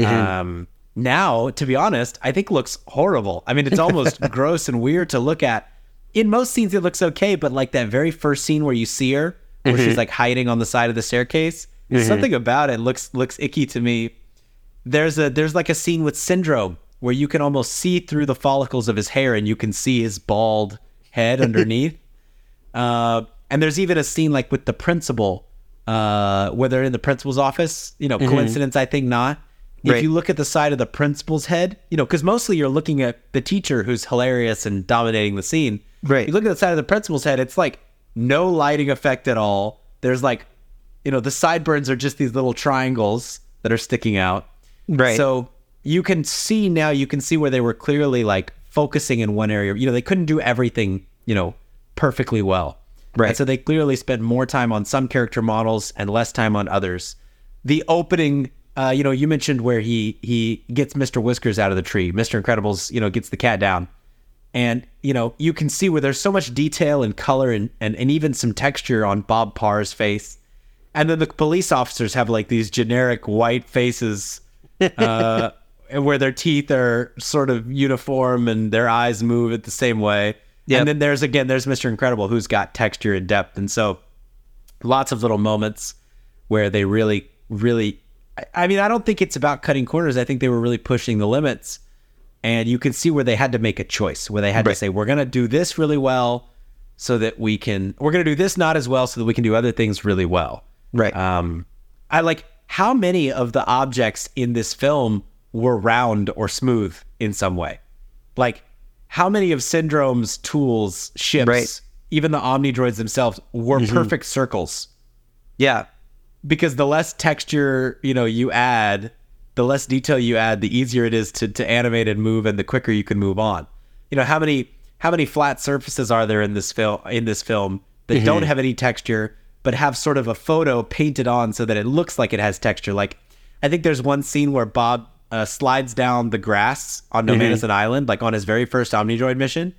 um, now, to be honest, I think looks horrible. I mean, it's almost gross and weird to look at. In most scenes, it looks okay, but like that very first scene where you see her, where she's like hiding on the side of the staircase, something about it looks looks icky to me. There's a there's like a scene with Syndrome where you can almost see through the follicles of his hair and you can see his bald head underneath. Uh, and there's even a scene like with the principal, uh, where they're in the principal's office. You know, coincidence? I think not. If Right. you look at the side of the principal's head, you know, because mostly you're looking at the teacher who's hilarious and dominating the scene. Right. You look at the side of the principal's head, it's like no lighting effect at all. There's like, you know, the sideburns are just these little triangles that are sticking out. Right. So you can see now, you can see where they were clearly like focusing in one area. You know, they couldn't do everything, you know, perfectly well. Right. And so they clearly spend more time on some character models and less time on others. The opening, uh, you know, you mentioned where he he gets Mr. Whiskers out of the tree. Mr. Incredibles, you know, gets the cat down. And, you know, you can see where there's so much detail and color and, and, and even some texture on Bob Parr's face. And then the police officers have like these generic white faces uh, where their teeth are sort of uniform and their eyes move at the same way. Yep. And then there's again, there's Mr. Incredible who's got texture and depth. And so lots of little moments where they really, really, I- mean, I don't think it's about cutting corners. I think they were really pushing the limits. And you can see where they had to make a choice, where they had Right. to say, we're going to do this really well so that we can, we're going to do this not as well so that we can do other things really well. Right. Um, I like how many of the objects in this film were round or smooth in some way. Like how many of Syndrome's tools, ships, Right. even the Omnidroids themselves were mm-hmm. perfect circles? Yeah. because the less texture you know you add the less detail you add the easier it is to, to animate and move and the quicker you can move on. You know how many how many flat surfaces are there in this film in this film that mm-hmm. don't have any texture but have sort of a photo painted on so that it looks like it has texture? Like i think there's one scene where bob uh, slides down the grass on no an island like on his very first omnidroid mission.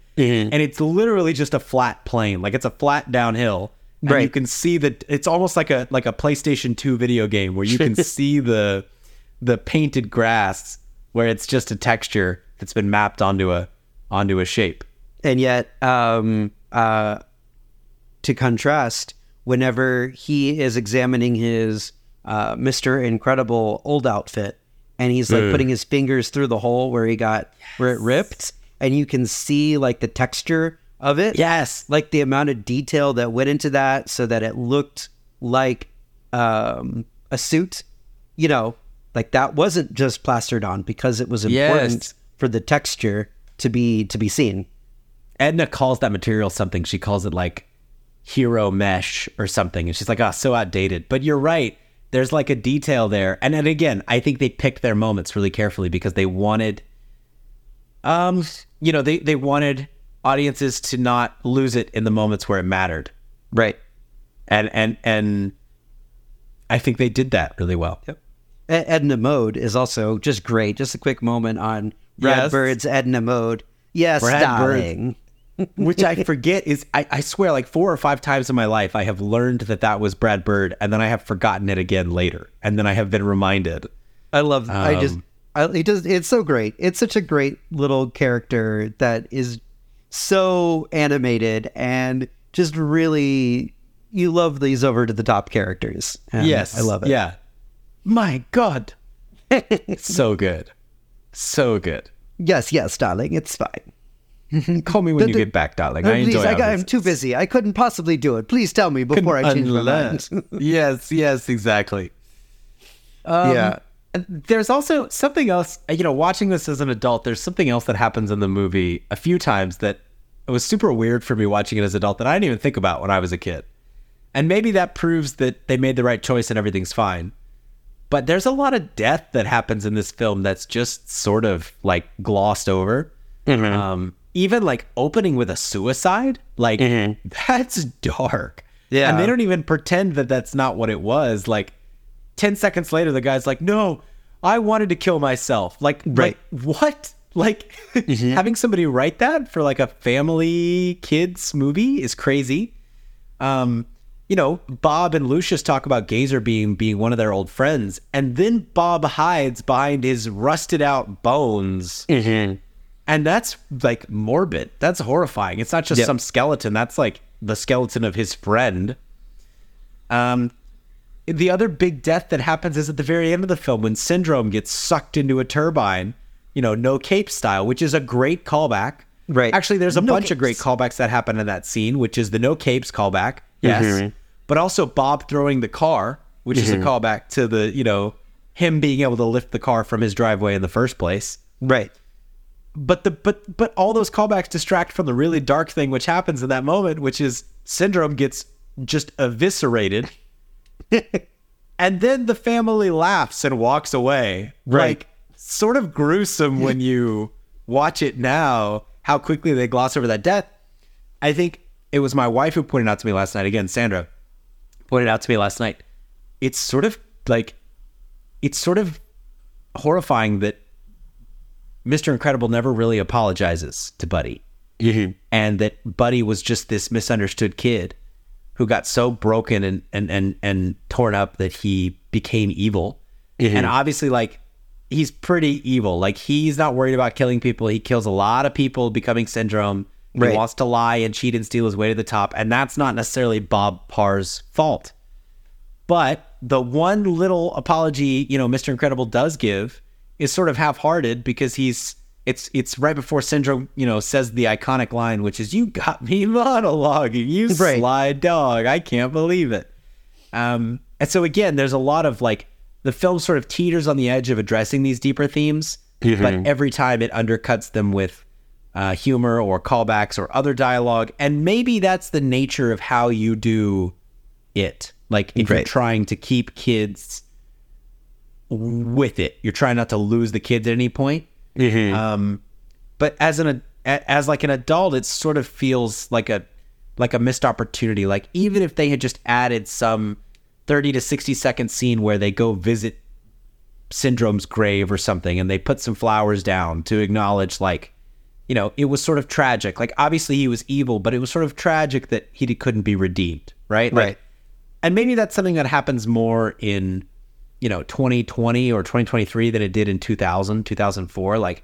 And it's literally just a flat plane. Like it's a flat downhill. And you can see that it's almost like a like a PlayStation 2 video game where you can see the the painted grass where it's just a texture that's been mapped onto a onto a shape. and yet um uh to contrast whenever he is examining his uh mr incredible old outfit and he's like putting his fingers through the hole where he got where it ripped and you can see like the texture of it Yes. like the amount of detail that went into that so that it looked like um a suit you know like that wasn't just plastered on because it was important Yes. for the texture to be to be seen Edna calls that material something. She calls it like hero mesh or something. And she's like, oh, so outdated. But you're right. There's like a detail there. And then again, I think they picked their moments really carefully because they wanted um, you know, they, they wanted audiences to not lose it in the moments where it mattered. right And and and I think they did that really well. Yep. Edna Mode is also just great. Just a quick moment on Brad Yes. Bird's Edna Mode. Yes, Brad Bird. darling. Which I forget is I, I swear like four or five times in my life I have learned that that was Brad Bird and then I have forgotten it again later and then I have been reminded. I love. I just. Um, I, it does. It's so great. It's such a great little character that is so animated and just really. You love these over to the top characters. Yes, I love it. Yeah, my God, so good, so good. Yes, yes, darling. It's fine. Call me when you the- get back, darling. Uh, I please, enjoy. I our got, I'm too busy. I couldn't possibly do it. Please tell me before I change my Unless- mind. yes, yes, exactly. Um, Yeah. There's also something else, you know, watching this as an adult, there's something else that happens in the movie a few times that it was super weird for me watching it as an adult that I didn't even think about when I was a kid. And maybe that proves that they made the right choice and everything's fine. But there's a lot of death that happens in this film that's just sort of like glossed over. Um, even like opening with a suicide, like mm-hmm. that's dark. Yeah. And they don't even pretend that that's not what it was. Like 10 seconds later, the guy's like, no, I wanted to kill myself. Like, Right. like what? Like mm-hmm. having somebody write that for like a family kids movie is crazy. Um, you know, Bob and Lucius talk about Gazerbeam being one of their old friends, and then Bob hides behind his rusted out bones. Mm-hmm. And that's like morbid. That's horrifying. It's not just Yep. some skeleton. That's like the skeleton of his friend. Um, the other big death that happens is at the very end of the film when Syndrome gets sucked into a turbine, you know, no cape style, which is a great callback. Right. Actually, there's a No bunch of great callbacks that happen in that scene, which is the no capes callback. Yes. Mhm. But also Bob throwing the car, which is a callback to the, you know, him being able to lift the car from his driveway in the first place Right. But the but but all those callbacks distract from the really dark thing which happens in that moment which is syndrome gets just eviscerated. And then the family laughs and walks away. Right. like sort of gruesome when you watch it now how quickly they gloss over that death. I think it was my wife who pointed out to me last night. Again sandra pointed out to me last night. It's sort of like it's sort of horrifying that Mr. Incredible never really apologizes to Buddy. Mm-hmm. And that Buddy was just this misunderstood kid who got so broken and, and, and, and torn up that he became evil. Mm-hmm. And obviously, like, he's pretty evil. Like, he's not worried about killing people. He kills a lot of people, becoming syndrome. He Right. wants to lie and cheat and steal his way to the top. And that's not necessarily Bob Parr's fault. But the one little apology, you know, Mr. Incredible does give is sort of half-hearted because he's it's it's right before Syndrome, you know, says the iconic line, which is "You got me monologuing, you Right. sly dog. I can't believe it." Um, and so again, there's a lot of like the film sort of teeters on the edge of addressing these deeper themes, but every time it undercuts them with uh, humor or callbacks or other dialogue, and maybe that's the nature of how you do it. Like if you're trying to keep kids with it, you're trying not to lose the kids at any point. Um, but as an as like an adult, it sort of feels like a like a missed opportunity. Like even if they had just added some thirty to sixty second scene where they go visit Syndrome's grave or something, and they put some flowers down to acknowledge like. You know, it was sort of tragic. Like, obviously, he was evil, but it was sort of tragic that he couldn't be redeemed, right? Like, Right. and maybe that's something that happens more in you know 2020 or 2023 than it did in 2000 2004 like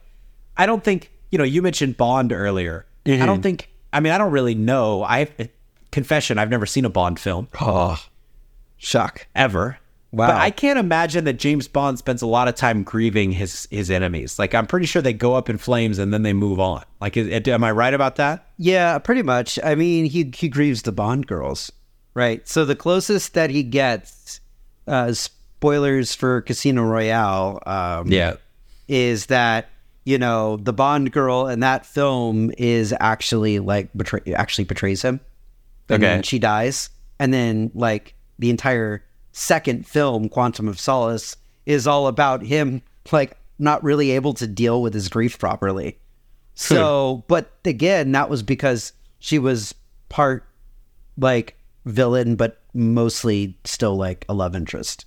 i don't think you know you mentioned bond earlier i don't think i mean i don't really know i confession i've never seen a bond film Oh, shock. ever Wow. but i can't imagine that james bond spends a lot of time grieving his his enemies like i'm pretty sure they go up in flames and then they move on like is, am i right about that Yeah, pretty much. I mean, he he grieves the Bond girls, right? So the closest that he gets, uh, spoilers for Casino Royale, um, is that you know the Bond girl in that film is actually like betray actually betrays him. And Okay. she dies, and then like the entire second film, Quantum of Solace, is all about him like not really able to deal with his grief properly. So, but again, that was because she was part like villain, but mostly still like a love interest.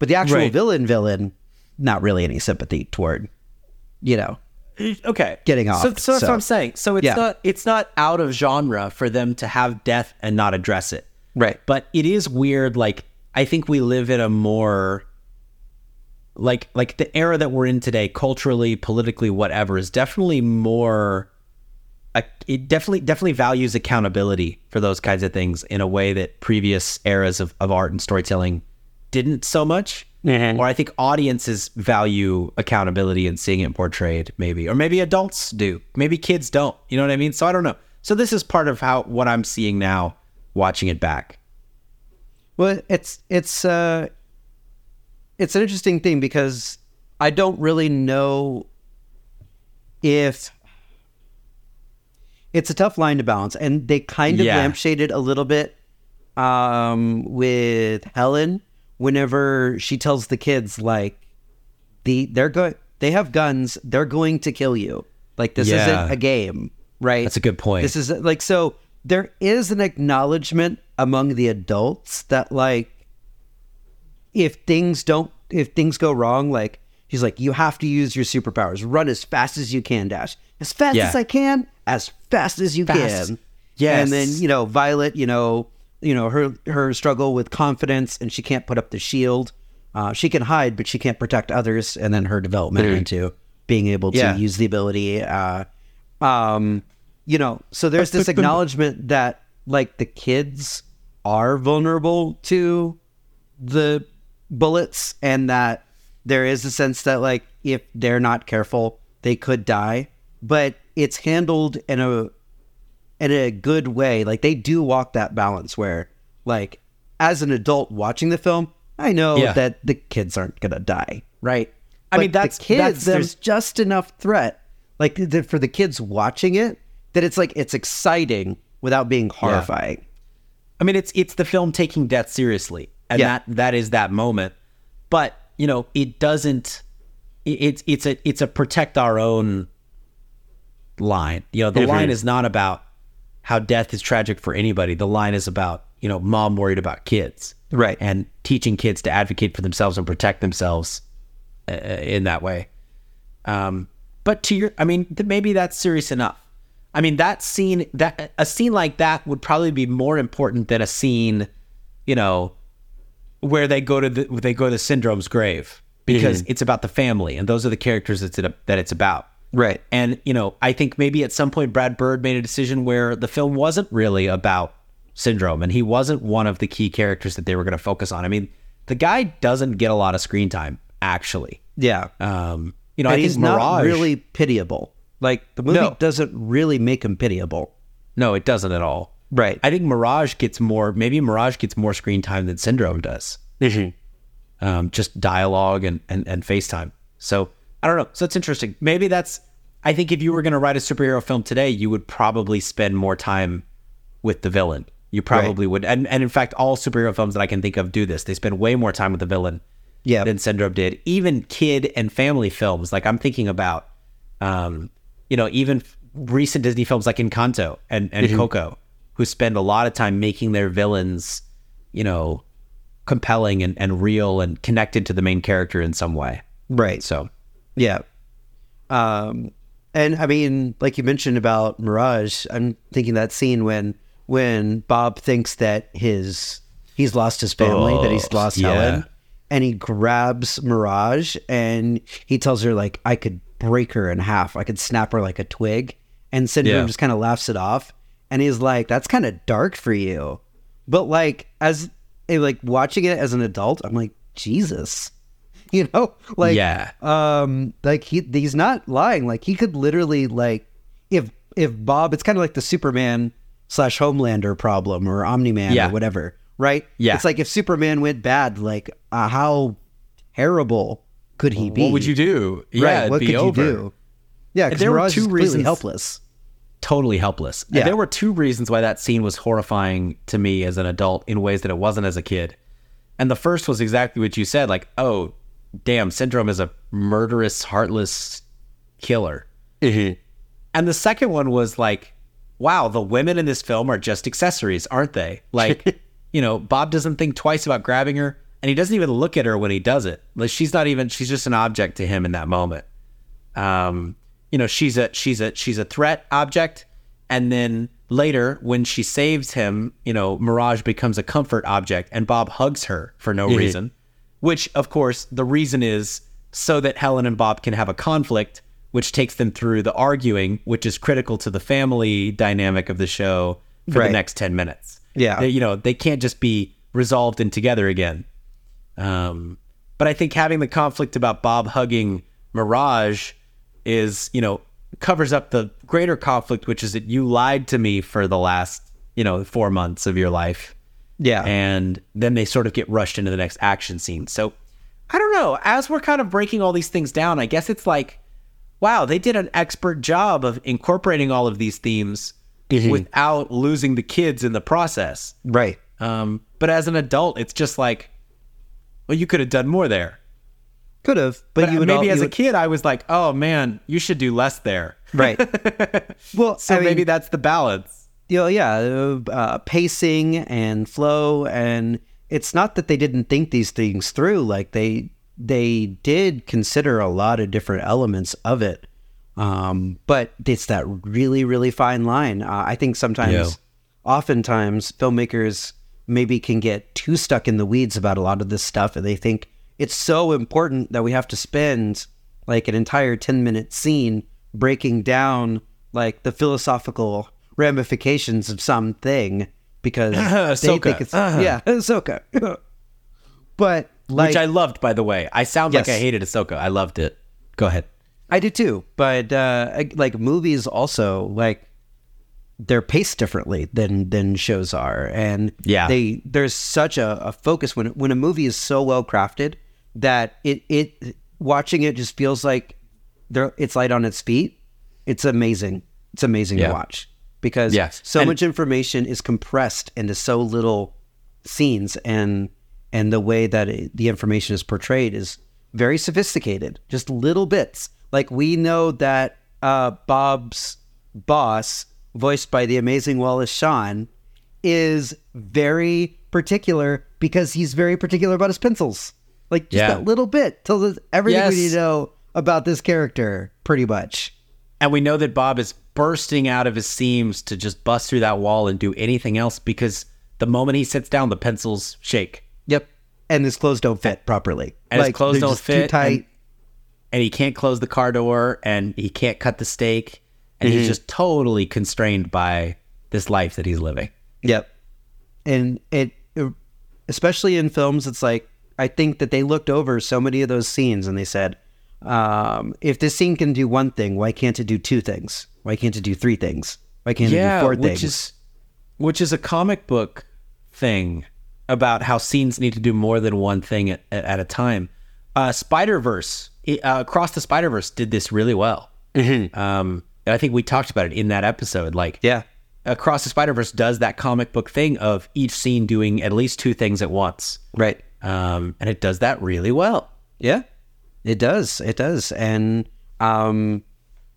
But the actual Right. villain, villain, not really any sympathy toward, you know. okay Getting off, so, so that's so- what i'm saying so it's Yeah. not it's not out of genre for them to have death and not address it Right. but it is weird like i think we live in a more like like the era that we're in today culturally politically whatever is definitely more it definitely definitely values accountability for those kinds of things in a way that previous eras of, of art and storytelling didn't so much or i think audiences value accountability and seeing it portrayed maybe or maybe adults do. Maybe kids don't. You know what i mean? So i don't know. So this is part of how what i'm seeing now watching it back. Well, it's it's uh it's an interesting thing because I don't really know if it's a tough line to balance and they kind of Yeah. lampshaded a little bit um with Helen whenever she tells the kids like the they're going they have guns they're going to kill you like this Yeah. isn't a game right That's a good point. this is like so there is an acknowledgement among the adults that like if things don't if things go wrong like he's like you have to use your superpowers run as fast as you can dash as fast Yeah. as i can as fast as you Fast. can Yes. and then you know violet you know you know her her struggle with confidence and she can't put up the shield. Uh, she can hide but she can't protect others. And then her development into being able to Yeah. use the ability uh, um, you know so there's this acknowledgement that like the kids are vulnerable to the bullets and that there is a sense that like if they're not careful they could die. But it's handled in a in a good way like they do walk that balance where like as an adult watching the film i know Yeah. that the kids aren't gonna die right I But mean, that's- the kids that's- there's just enough threat like th- for the kids watching it that it's like it's exciting without being horrifying I mean, it's it's the film taking death seriously, and Yeah. that that is that moment. But you know, it doesn't. It's it's a it's a protect our own line. You know, the line is not about how death is tragic for anybody. The line is about you know, mom worried about kids, Right. and teaching kids to advocate for themselves and protect themselves uh, in that way. Um, but to your, I mean, th- maybe that's serious enough. I mean, that scene, that a scene like that would probably be more important than a scene, you know, where they go to the they go to the syndrome's grave because it's about the family and those are the characters that's it, that it's about. Right And you know, I think maybe at some point Brad Bird made a decision where the film wasn't really about syndrome and he wasn't one of the key characters that they were going to focus on. I mean, the guy doesn't get a lot of screen time actually. yeah Um, you know, and I he's think not really pitiable. Like the movie No. doesn't really make him pitiable. No, it doesn't at all. Right. I think Mirage gets more. Maybe Mirage gets more screen time than Syndrome does. um, just dialogue and, and and FaceTime. So I don't know. So it's interesting. Maybe that's. I think if you were going to write a superhero film today, you would probably spend more time with the villain. You probably would, and and in fact, all superhero films that I can think of do this. They spend way more time with the villain Yeah. than Syndrome did. Even kid and family films, like I'm thinking about, um, you know, even recent Disney films like Encanto and, and Coco, who spend a lot of time making their villains, you know, compelling and, and real and connected to the main character in some way. right. So, Yeah. Um, and I mean, like you mentioned about Mirage, I'm thinking that scene when when Bob thinks that his he's lost his family, that he's Oh, lost yeah. Helen, and he grabs Mirage and he tells her like, "I could break her in half. I could snap her like a twig." And Syndrome Yeah. just kind of laughs it off, and he's like, "That's kind of dark for you." But like as eh, like watching it as an adult, I'm like, Jesus. You know, like Yeah. um like he he's not lying like he could literally like if if bob it's kind of like the superman slash homelander problem or omni-man Yeah. or whatever right Yeah. it's like if superman went bad like uh, how terrible could he be what would you do? Yeah, right it'd what be could over. you do yeah because There were two reasons- helpless totally helpless. And Yeah. there were two reasons why that scene was horrifying to me as an adult in ways that it wasn't as a kid. And the first was exactly what you said like, oh, damn, Syndrome is a murderous, heartless killer. And the second one was like, wow, the women in this film are just accessories, aren't they? Like, you know, Bob doesn't think twice about grabbing her, and he doesn't even look at her when he does it. Like, she's not even, she's just an object to him in that moment um, you know, she's a she's a she's a threat object, and then later when she saves him, you know, Mirage becomes a comfort object, and Bob hugs her for no reason, which of course the reason is so that Helen and Bob can have a conflict, which takes them through the arguing, which is critical to the family dynamic of the show for Right. the next ten minutes. Yeah. They- you know, they can't just be resolved and together again. Um, but I think having the conflict about Bob hugging Mirage is, you know, covers up the greater conflict, which is that you lied to me for the last, you know, four months of your life. Yeah And then they sort of get rushed into the next action scene. So I don't know. As we're kind of breaking all these things down, I guess it's like, wow, they did an expert job of incorporating all of these themes without losing the kids in the process. right Um, but as an adult, it's just like, well, you could have done more there. could have but, But you would maybe al- as you a would- kid, I was like, oh man, you should do less there. right well So I mean, maybe that's the balance. You know, yeah, uh, pacing and flow, and it's not that they didn't think these things through. Like they they did consider a lot of different elements of it, um, but it's that really really fine line. Uh, I think sometimes, Yeah. oftentimes, filmmakers maybe can get too stuck in the weeds about a lot of this stuff, and they think it's so important that we have to spend like an entire 10 minute scene breaking down like the philosophical ramifications of something because they Ahsoka. think it's Uh-huh. yeah Ahsoka. but like Which I loved, by the way. I sound like I hated Ahsoka. I loved it. Go ahead. I do too, but uh, like movies also like they're paced differently than than shows are, and Yeah. they there's such a, a focus when when a movie is so well crafted that it it watching it just feels like there it's light on its feet. It's amazing. It's amazing Yeah. to watch because Yes. so And- much information is compressed into so little scenes and and the way that it, the information is portrayed is very sophisticated just little bits like we know that uh, bob's boss voiced by the amazing wallace shawn is very particular because he's very particular about his pencils like just Yeah. that little bit tells us everything we need to know about this character pretty much And we know that Bob is bursting out of his seams to just bust through that wall and do anything else because the moment he sits down, the pencils shake. yep and his clothes don't fit properly And his clothes don't just too fit, tight and- and he can't close the car door and he can't cut the steak and Mm-hmm. he's just totally constrained by this life that he's living. Yep. And it, it- especially in films, it's like, I think that they looked over so many of those scenes and they said, um, if this scene can do one thing, why can't it do two things? Why can't it do three things? Why can't it do four which things? is which is a comic book thing. about how scenes need to do more than one thing at, at, a time. Uh, Spider Verse, uh, Across the Spider Verse, did this really well. Um, I think we talked about it in that episode. Like, Yeah. Across the Spider Verse does that comic book thing of each scene doing at least two things at once, Right. um, and it does that really well. Yeah, it does. It does. And um,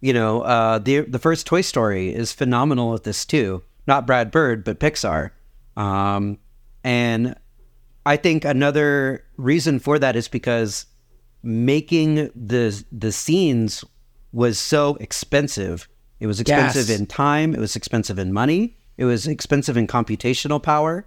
you know, uh, the the first Toy Story is phenomenal at this too. Not Brad Bird, but Pixar. Um, and I think another reason for that is because making the the scenes was so expensive. It was expensive Yes. in time. It was expensive in money. It was expensive in computational power.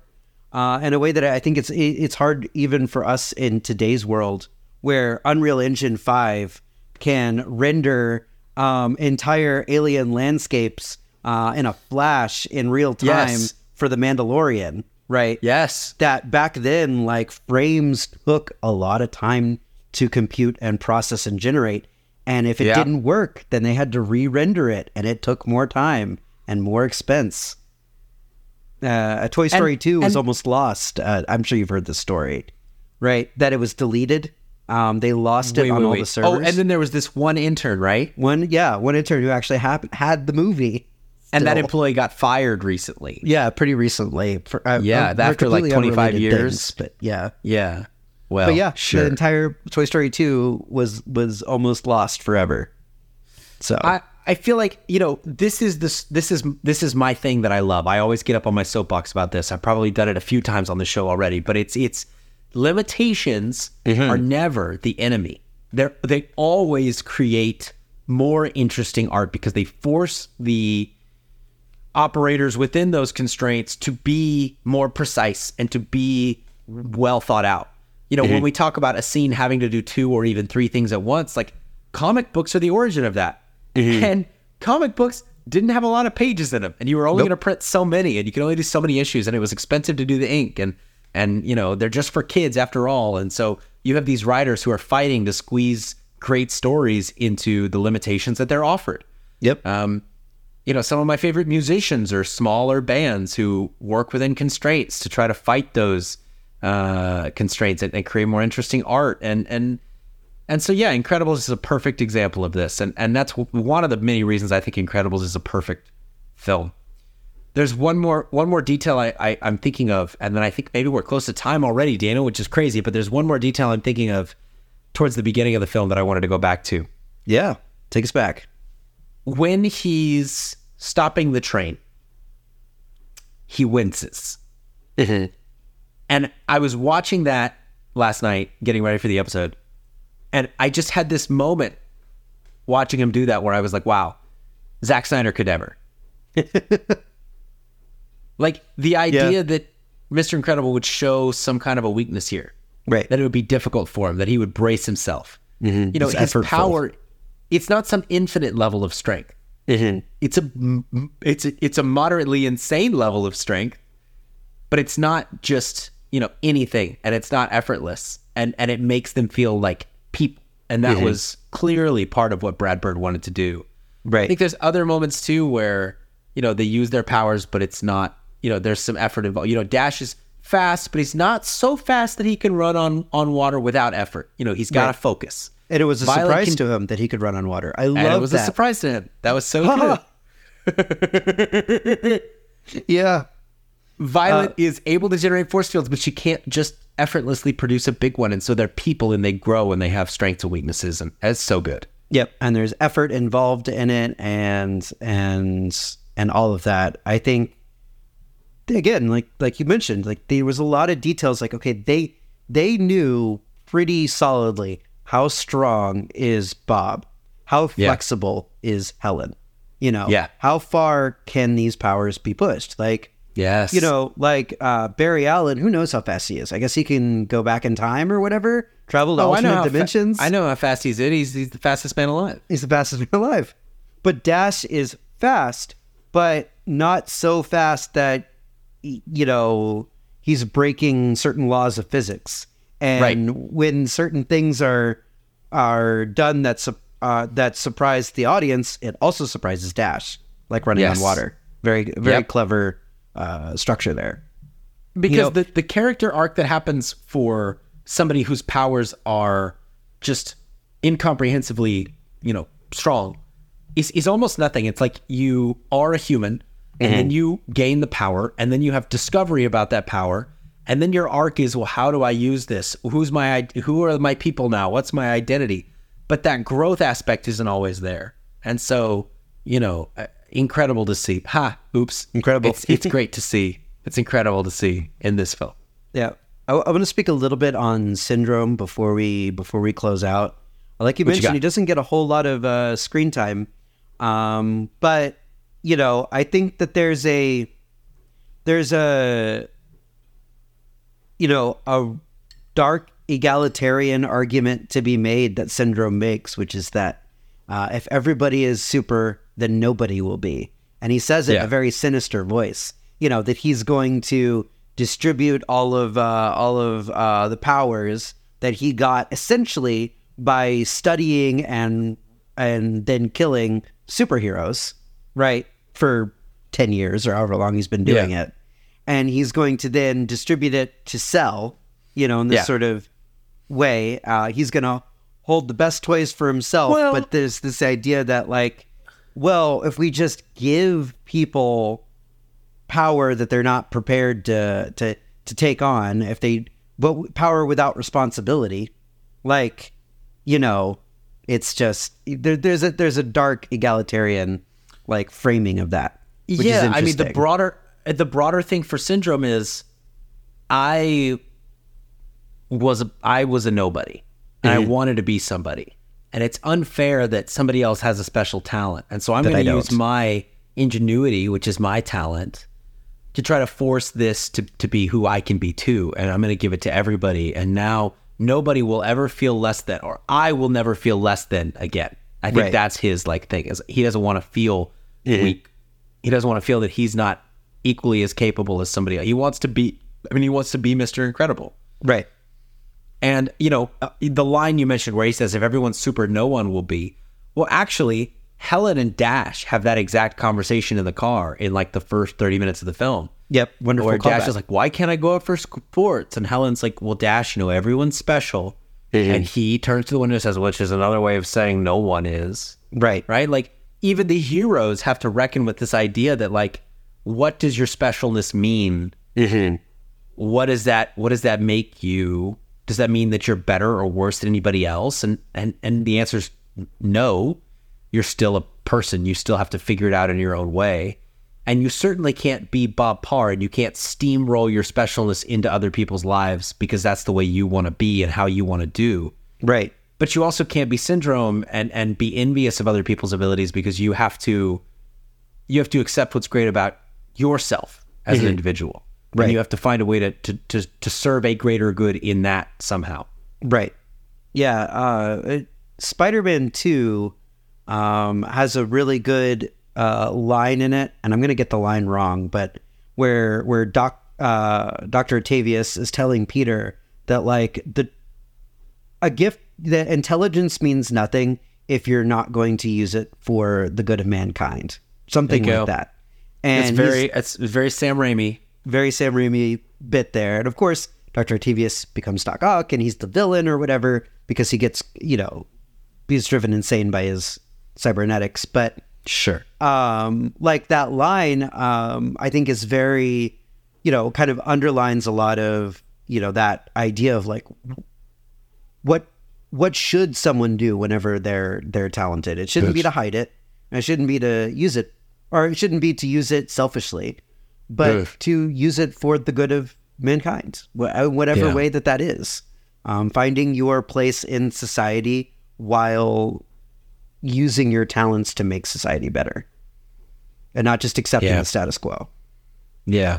Uh, in a way that I think it's it's hard even for us in today's world, where Unreal Engine Five can render um, entire alien landscapes uh, in a flash in real time Yes. for the Mandalorian, right? Yes, that back then like frames took a lot of time to compute and process and generate and if it Yeah. didn't work then they had to re-render it and it took more time and more expense uh, a toy story 2 was and- almost lost uh, i'm sure you've heard this story right that it was deleted um, they lost it Wait, on wait, all wait. the servers Oh, and then there was this one intern, right? one yeah one intern who actually hap- had the movie And that employee got fired recently. yeah pretty recently for, uh, Yeah, uh, after, like, 25 years. things, but yeah Yeah. Well, But yeah, sure. the entire Toy Story 2 was was almost lost forever. So I, I feel like you know this is this this is this is my thing that I love. I always get up on my soapbox about this. I've probably done it a few times on the show already, but it's it's limitations mm-hmm. are never the enemy. They they always create more interesting art because they force the operators within those constraints to be more precise and to be well thought out. You know, when mm-hmm. we talk about a scene having to do two or even three things at once, like comic books are the origin of that. Mm-hmm. And comic books didn't have a lot of pages in them, and you were only going to print so many, and you could only do so many issues, and it was expensive to do the ink, and and you know they're just for kids after all, and so you have these writers who are fighting to squeeze great stories into the limitations that they're offered. yep. Um, you know, some of my favorite musicians are smaller bands who work within constraints to try to fight those uh, constraints and, and create more interesting art. And and and so, yeah, Incredibles is a perfect example of this, and and that's one of the many reasons I think Incredibles is a perfect film. There's one more one more detail I, I I'm thinking of, and then I think maybe we're close to time already, Dana, which is crazy. But there's one more detail I'm thinking of towards the beginning of the film that I wanted to go back to yeah. Take us back. when he's stopping the train, he winces. Mm-hmm. And I was watching that last night, getting ready for the episode, and I just had this moment watching him do that where I was like, wow, Zack Snyder could never. like the idea Yeah. that Mr. Incredible would show some kind of a weakness here Right. that it would be difficult for him, that he would brace himself. You know, Mm-hmm. It's his effortful. power, it's not some infinite level of strength. It's a it's a, it's a moderately insane level of strength, but it's not just, you know, anything and it's not effortless and and it makes them feel like people. And that was clearly part of what Brad Bird wanted to do. Right. I think there's other moments too where you know they use their powers, but it's not you know there's some effort involved. You know, Dash is fast, but he's not so fast that he can run on on water without effort. You know, he's got to Right. focus. And it was a Violet surprise can- to him that he could run on water. I love And it was that. a surprise to him. That was so good. Yeah. Violet Uh, is able to generate force fields, but she can't just effortlessly produce a big one. And so they're people and they grow and they have strengths and weaknesses. And that's so good. Yep. And there's effort involved in it and and and all of that. I think again, like like you mentioned, like there was a lot of details like okay, they they knew pretty solidly how strong is Bob, how Yeah. flexible is Helen. You know, Yeah. how far can these powers be pushed? Like Yes. you know, like uh, Barry Allen, who knows how fast he is? I guess he can go back in time or whatever, travel to Oh, I alternate fa- dimensions. I know how fast he's in. He's, he's the fastest man alive. He's the fastest man alive. But Dash is fast, but not so fast that you know he's breaking certain laws of physics. And Right. when certain things are are done that su- uh, that surprise the audience, it also surprises Dash, like running Yes. on water. Very very Yep. clever uh, structure there. because know- the the character arc that happens for somebody whose powers are just incomprehensibly, you know, strong is is almost nothing. It's like you are a human and then you gain the power and then you have discovery about that power and then your arc is well how do I use this? Who's my who are my people now? What's my identity? But that growth aspect isn't always there. And so, you know, uh, incredible to see. Ha, oops. Incredible. It's, it's great to see. It's incredible to see in this film. Yeah, I, I want to speak a little bit on syndrome before we before we close out. Like you What mentioned, got? he doesn't get a whole lot of uh, screen time, um, but you know, I think that there's a there's a you know a dark egalitarian argument to be made that syndrome makes, which is that uh, if everybody is super, then nobody will be. And he says it in a very sinister voice. You know that he's going to distribute all of uh, all of uh, the powers that he got essentially by studying and and then killing superheroes, right? For ten years or however long he's been doing Yeah. it, and he's going to then distribute it to sell. You know, in this Yeah. sort of way. Uh, he's going to hold the best toys for himself, Well- but there's this idea that like, well, if we just give people power that they're not prepared to to to take on, if they but power without responsibility, like, you know, it's just there, there's a there's a dark egalitarian like framing of that. Yeah, I mean the broader the broader thing for syndrome is I was a, I was a nobody and I mm-hmm. wanted to be somebody. And it's unfair that somebody else has a special talent. And so I'm going to use my ingenuity, which is my talent, to try to force this to, to be who I can be too. And I'm going to give it to everybody. And now nobody will ever feel less than, or I will never feel less than again. I think Right. that's his like thing is he doesn't want to feel weak. He doesn't want to feel that he's not equally as capable as somebody else. He wants to be, I mean, he wants to be Mr. Incredible. right. And, you know, uh, the line you mentioned where he says, if everyone's super, no one will be. Well, actually, Helen and Dash have that exact conversation in the car in like the first 30 minutes of the film. Yep, wonderful Where Dash is like, why can't I go out for sports? And Helen's like, well, Dash, you know, everyone's special. And he turns to the window and says, which is another way of saying no one is. Right. Right? Like, even the heroes have to reckon with this idea that, like, what does your specialness mean? Mm-hmm. What does that what does that make you? Does that mean that you're better or worse than anybody else? And and and the answer is no. You're still a person. You still have to figure it out in your own way. And you certainly can't be bob parr and you can't steamroll your specialness into other people's lives because that's the way you want to be and how you want to do. Right. But you also can't be syndrome and and be envious of other people's abilities because you have to you have to accept what's great about yourself as an individual Right. and you have to find a way to, to to to serve a greater good in that somehow Right. Yeah. Uh, Spider-Man Two um, has a really good uh, line in it, and I'm going to get the line wrong, but where where Doc uh, Doctor Octavius is telling Peter that like the a gift that intelligence means nothing if you're not going to use it for the good of mankind, something like go. that. And it's very it's very sam raimi very Sam Raimi bit there. And of course, Dr. Octavius becomes Doc Ock and he's the villain or whatever because he gets, you know, he's driven insane by his cybernetics. But sure um, like that line, um, I think is very, you know, kind of underlines a lot of, you know, that idea of like what what should someone do whenever they're they're talented? It shouldn't be to hide it. It shouldn't be to use it or it shouldn't be to use it selfishly, but to use it for the good of mankind, uh, whatever Yeah. way that that is. Um, finding your place in society while using your talents to make society better and not just accepting Yeah. the status quo. yeah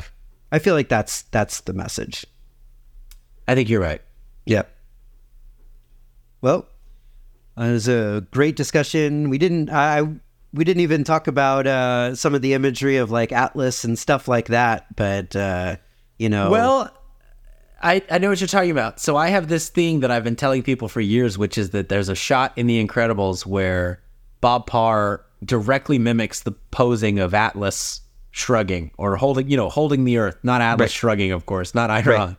I feel like that's that's the message. i think you're right Yep. Well, uh, it was a great discussion. We didn't I we didn't even talk about uh, some of the imagery of like Atlas and stuff like that, but uh, you know, Well, I, I know what you're talking about. So I have this thing that I've been telling people for years, which is that there's a shot in The Incredibles where Bob Parr directly mimics the posing of Atlas shrugging or holding, you know, holding the earth, not Atlas Right. shrugging, of course, not Iron.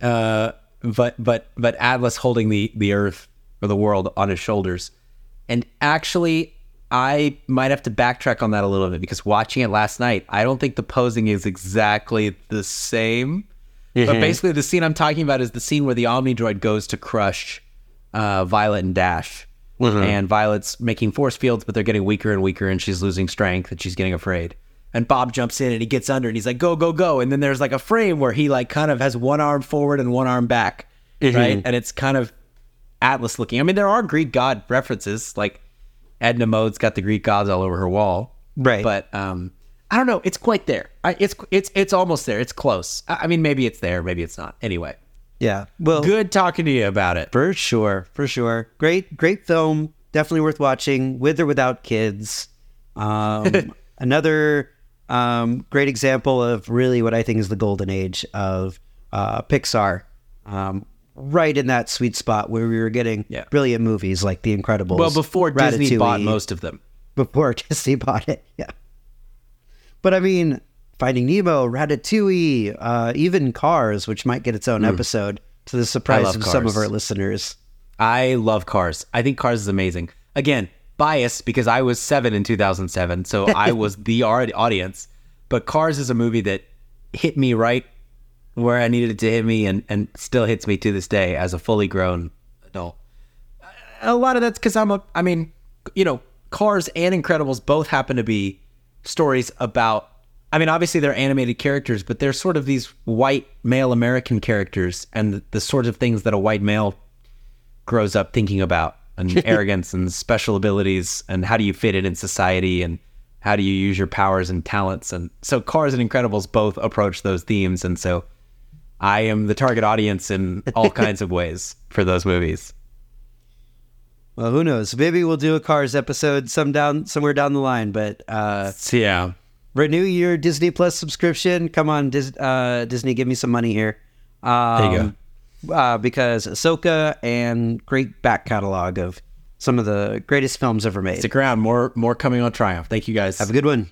Uh, but but but Atlas holding the the earth or the world on his shoulders. And actually, I might have to backtrack on that a little bit because watching it last night, I don't think the posing is exactly the same. But basically, the scene I'm talking about is the scene where the Omni Droid goes to crush uh, Violet and Dash. And Violet's making force fields, but they're getting weaker and weaker, and she's losing strength, and she's getting afraid. And Bob jumps in and he gets under, and he's like, "Go, go, go!" And then there's like a frame where he like kind of has one arm forward and one arm back, right? And it's kind of Atlas looking. I mean, there are Greek god references, like Edna Mode's got the Greek gods all over her wall, Right. But um, I don't know. It's quite there. I, it's it's it's almost there. It's close. I, I mean, maybe it's there, maybe it's not. Anyway, Yeah. Well, good talking to you about it. for sure. For sure. Great, great film. Definitely worth watching with or without kids. Um, another um, great example of really what I think is the golden age of uh, Pixar. Um, right in that sweet spot where we were getting Yeah. brilliant movies like The Incredibles. Well, before Disney bought most of them. before Disney bought it. Yeah. But I mean, Finding Nemo, Ratatouille, uh, even Cars, which might get its own episode to the surprise of some of our listeners. I love Cars. I think Cars is amazing. Again, bias because I was seven in 2007, so I was the audience. But Cars is a movie that hit me right where I needed it to hit me, and and still hits me to this day as a fully grown adult. A lot of that's because I'm a. I mean, you know, Cars and Incredibles both happen to be stories about. I mean, obviously they're animated characters, but they're sort of these white male American characters, and the, the sorts of things that a white male grows up thinking about and arrogance and special abilities and how do you fit it in society and how do you use your powers and talents and so cars and incredibles both approach those themes and so i am the target audience in all kinds of ways for those movies Well, who knows? Maybe we'll do a Cars episode some down somewhere down the line. But uh, yeah renew your Disney Plus subscription. Come on, Dis- uh, Disney, give me some money here. Um, There you go. Uh, because Ahsoka and great back catalog of some of the greatest films ever made. stick around more more coming on triumph thank you guys Have a good one.